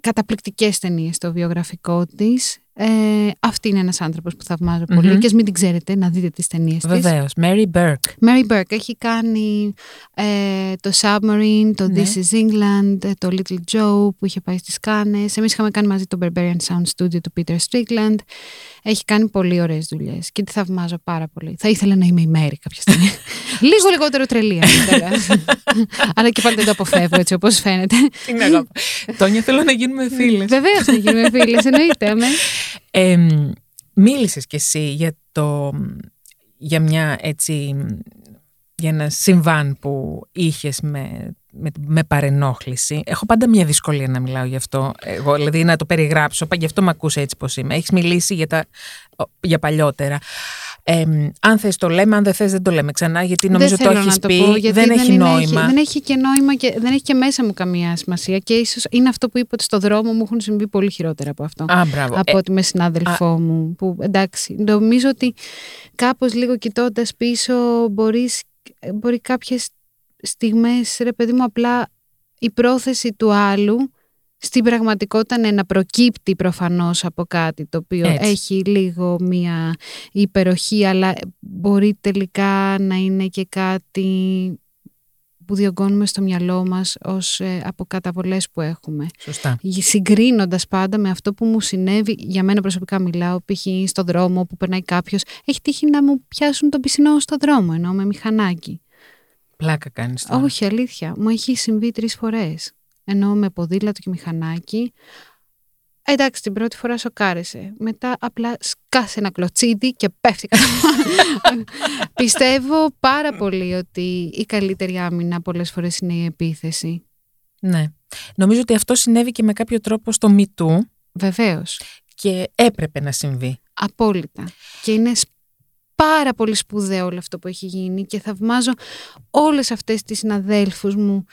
καταπληκτικές ταινίες στο βιογραφικό της. Ε, αυτή είναι ένας άνθρωπος που θαυμάζω πολύ και ας μην την ξέρετε να δείτε τις ταινίες της. Βεβαίως. Mary Burke. Mary Burke έχει κάνει ε, το Submarine, το Ναι. This is England, ε, το Little Joe που είχε πάει στις Κάνες. Εμείς είχαμε κάνει μαζί το Barbarian Sound Studio του Peter Strickland. Έχει κάνει πολύ ωραίες δουλειές και τη θαυμάζω πάρα πολύ. Θα ήθελα να είμαι η Mary κάποια στιγμή. (laughs) Λίγο λιγότερο τρελή αργότερα. (laughs) Αλλά και πάλι δεν το αποφεύγω έτσι όπως φαίνεται. Την αγαπώ. Τόνια, θέλω να γίνουμε φίλες. Βεβαίως να γίνουμε φίλες, εννοείται. αμέ. Ε, μίλησες κι εσύ για, το, για μια έτσι για ένα συμβάν που είχες με, με, με παρενόχληση. Έχω πάντα μια δυσκολία να μιλάω γι' αυτό. Εγώ, δηλαδή να το περιγράψω. Γι' αυτό με ακούσε έτσι πως είμαι. Έχεις μιλήσει για, τα, για παλιότερα. Ε, αν θες το λέμε, αν δεν θες δεν το λέμε ξανά, γιατί νομίζω δεν το θέλω έχεις να το πει. πω, γιατί δεν, έχει είναι- νόημα. δεν έχει και νόημα και δεν έχει και μέσα μου καμία σημασία. Και ίσως είναι αυτό που είπα ότι στο δρόμο μου έχουν συμβεί πολύ χειρότερα από αυτό. Α, μπράβο. από Ε, ότι με συνάδελφό μου. Που εντάξει, νομίζω ότι κάπως λίγο κοιτώντας πίσω μπορείς, μπορεί κάποιες στιγμές, ρε παιδί μου, απλά η πρόθεση του άλλου στην πραγματικότητα ναι, να προκύπτει προφανώς από κάτι το οποίο Έτσι. έχει λίγο μία υπεροχή αλλά μπορεί τελικά να είναι και κάτι που διωγγώνουμε στο μυαλό μας ως ε, από καταβολές που έχουμε Σωστά. συγκρίνοντας πάντα με αυτό που μου συνέβη, για μένα προσωπικά μιλάω, π.χ. στον δρόμο που περνάει κάποιος, έχει τύχει να μου πιάσουν τον πισινό στο δρόμο, ενώ με μηχανάκι. Πλάκα κάνεις τώρα. Όχι, αλήθεια. Μου έχει συμβεί τρεις φορές. Ενώ με ποδήλατο και μηχανάκι. Εντάξει, την πρώτη φορά σοκάρεσε. Μετά απλά σκάσε ένα κλωτσίδι και πέφτει κάτω. (laughs) Πιστεύω πάρα πολύ ότι η καλύτερη άμυνα πολλές φορές είναι η επίθεση. Ναι. Νομίζω ότι αυτό συνέβη και με κάποιο τρόπο στο Me Too Βεβαίως. και έπρεπε να συμβεί. Απόλυτα. Και είναι σ- πάρα πολύ σπουδαίο όλο αυτό που έχει γίνει και θαυμάζω όλες αυτές τις συναδέλφους μου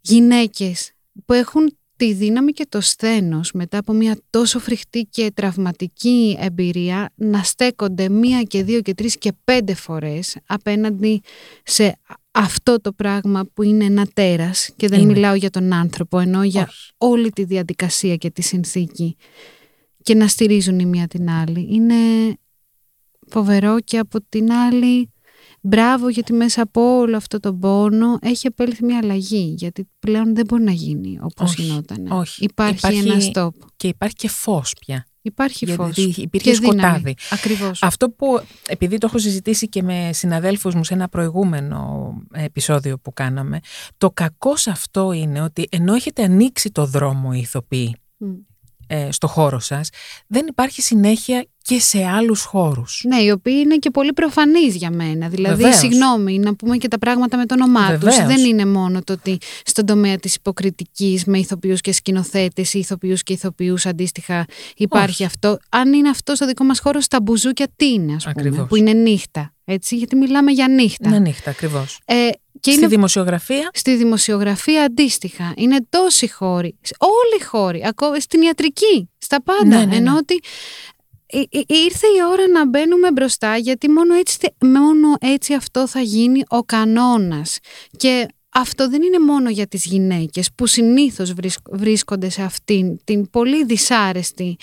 γυναίκες που έχουν τη δύναμη και το σθένος μετά από μια τόσο φρικτή και τραυματική εμπειρία να στέκονται μία και δύο και τρεις και πέντε φορές απέναντι σε αυτό το πράγμα που είναι ένα τέρας και δεν Είναι. μιλάω για τον άνθρωπο ενώ για Όχι. όλη τη διαδικασία και τη συνθήκη και να στηρίζουν η μία την άλλη. Είναι φοβερό και από την άλλη μπράβο γιατί μέσα από όλο αυτό το πόνο έχει επέλθει μια αλλαγή γιατί πλέον δεν μπορεί να γίνει όπως Όχι, γινόταν. όχι. Υπάρχει, Υπάρχει- ένα stop. Και υπάρχει και φως πια. Υπάρχει Γιατί φως. υπήρχε και δύναμη. σκοτάδι. Ακριβώς. Αυτό που, επειδή το έχω συζητήσει και με συναδέλφους μου σε ένα προηγούμενο επεισόδιο που κάναμε, το κακός σε αυτό είναι ότι ενώ έχετε ανοίξει το δρόμο οι ηθοποιοί Μμ. ε, στο χώρο σας, δεν υπάρχει συνέχεια και σε άλλους χώρους. Ναι, οι οποίοι είναι και πολύ προφανείς για μένα. Δηλαδή, Βεβαίως. συγγνώμη, να πούμε και τα πράγματα με το όνομά τους. Βεβαίως. Δεν είναι μόνο το ότι στον τομέα της υποκριτικής με ηθοποιούς και σκηνοθέτες ή ηθοποιούς και ηθοποιούς αντίστοιχα υπάρχει Όχι. αυτό. Αν είναι αυτό στο δικό μας χώρο, στα μπουζούκια τι είναι, ας πούμε, Ακριβώς. που είναι νύχτα. Έτσι, γιατί μιλάμε για νύχτα. Είναι νύχτα ακριβώς. Ε, και Στη είναι δημοσιογραφία, στη δημοσιογραφία αντίστοιχα. Είναι τόσοι χώροι. σε Όλοι οι χώροι. Ακόμα στην ιατρική. Στα πάντα. Ναι, ναι, ναι. Ενώ ότι ε, ε, ήρθε η ώρα να μπαίνουμε μπροστά γιατί μόνο έτσι, θε- μόνο έτσι αυτό θα γίνει ο κανόνας. Και αυτό δεν είναι μόνο για τις γυναίκες που συνήθως βρίσκ- βρίσκονται σε αυτήν την πολύ δυσάρεστη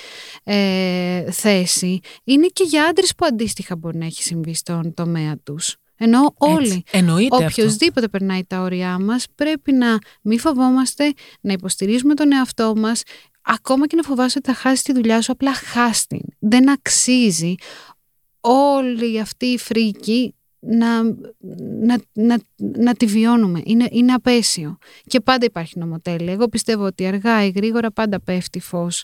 ε, θέση. Είναι και για άντρες που αντίστοιχα μπορεί να έχει συμβεί στον τομέα τους. Ενώ όλοι έτσι, εννοείται αυτό. Οποιοςδήποτε περνάει τα όρια μας πρέπει να μην φοβόμαστε, να υποστηρίζουμε τον εαυτό μας, ακόμα και να φοβάσαι ότι θα χάσεις τη δουλειά σου, απλά χάσει την. Δεν αξίζει όλη αυτή η φρίκη να, να, να, να τη βιώνουμε. Είναι, είναι απέσιο. Και πάντα υπάρχει νομοτέλεια. Εγώ πιστεύω ότι αργά ή γρήγορα πάντα πέφτει φως.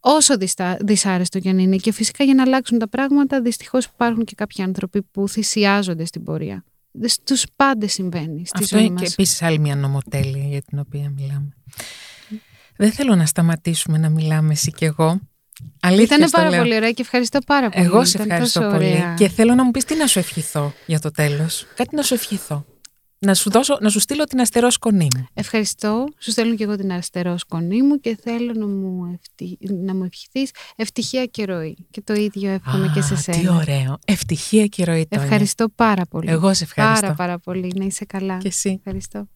Όσο δυστα, δυσάρεστο κι αν είναι. Και φυσικά για να αλλάξουν τα πράγματα, δυστυχώς υπάρχουν και κάποιοι άνθρωποι που θυσιάζονται στην πορεία. Στους πάντες συμβαίνει στη Αυτό ζωή είναι και μας. επίσης άλλη μια νομοτέλεια για την οποία μιλάμε. Δεν θέλω να σταματήσουμε να μιλάμε εσύ και εγώ. Αλήθεια Ήταν στο πάρα λέω. πολύ ωραία και ευχαριστώ πάρα πολύ. Εγώ σε Ήταν ευχαριστώ τόσο πολύ. ωραία. Και θέλω να μου πεις τι να σου ευχηθώ για το τέλος. Κάτι να σου ευχηθώ. Να σου, δώσω, να σου στείλω την αστερό σκονή μου. Ευχαριστώ. Σου στέλνω και εγώ την αριστερό σκονή μου και θέλω να μου, ευτι... να μου ευχηθείς ευτυχία και ροή. Και το ίδιο εύχομαι και σε Α, σένα. Τι ωραίο. Ευτυχία και ροή Τόνια. Ευχαριστώ πάρα πολύ. Εγώ σε ευχαριστώ. Πάρα πάρα πολύ. Να είσαι καλά. Και εσύ. Ευχαριστώ.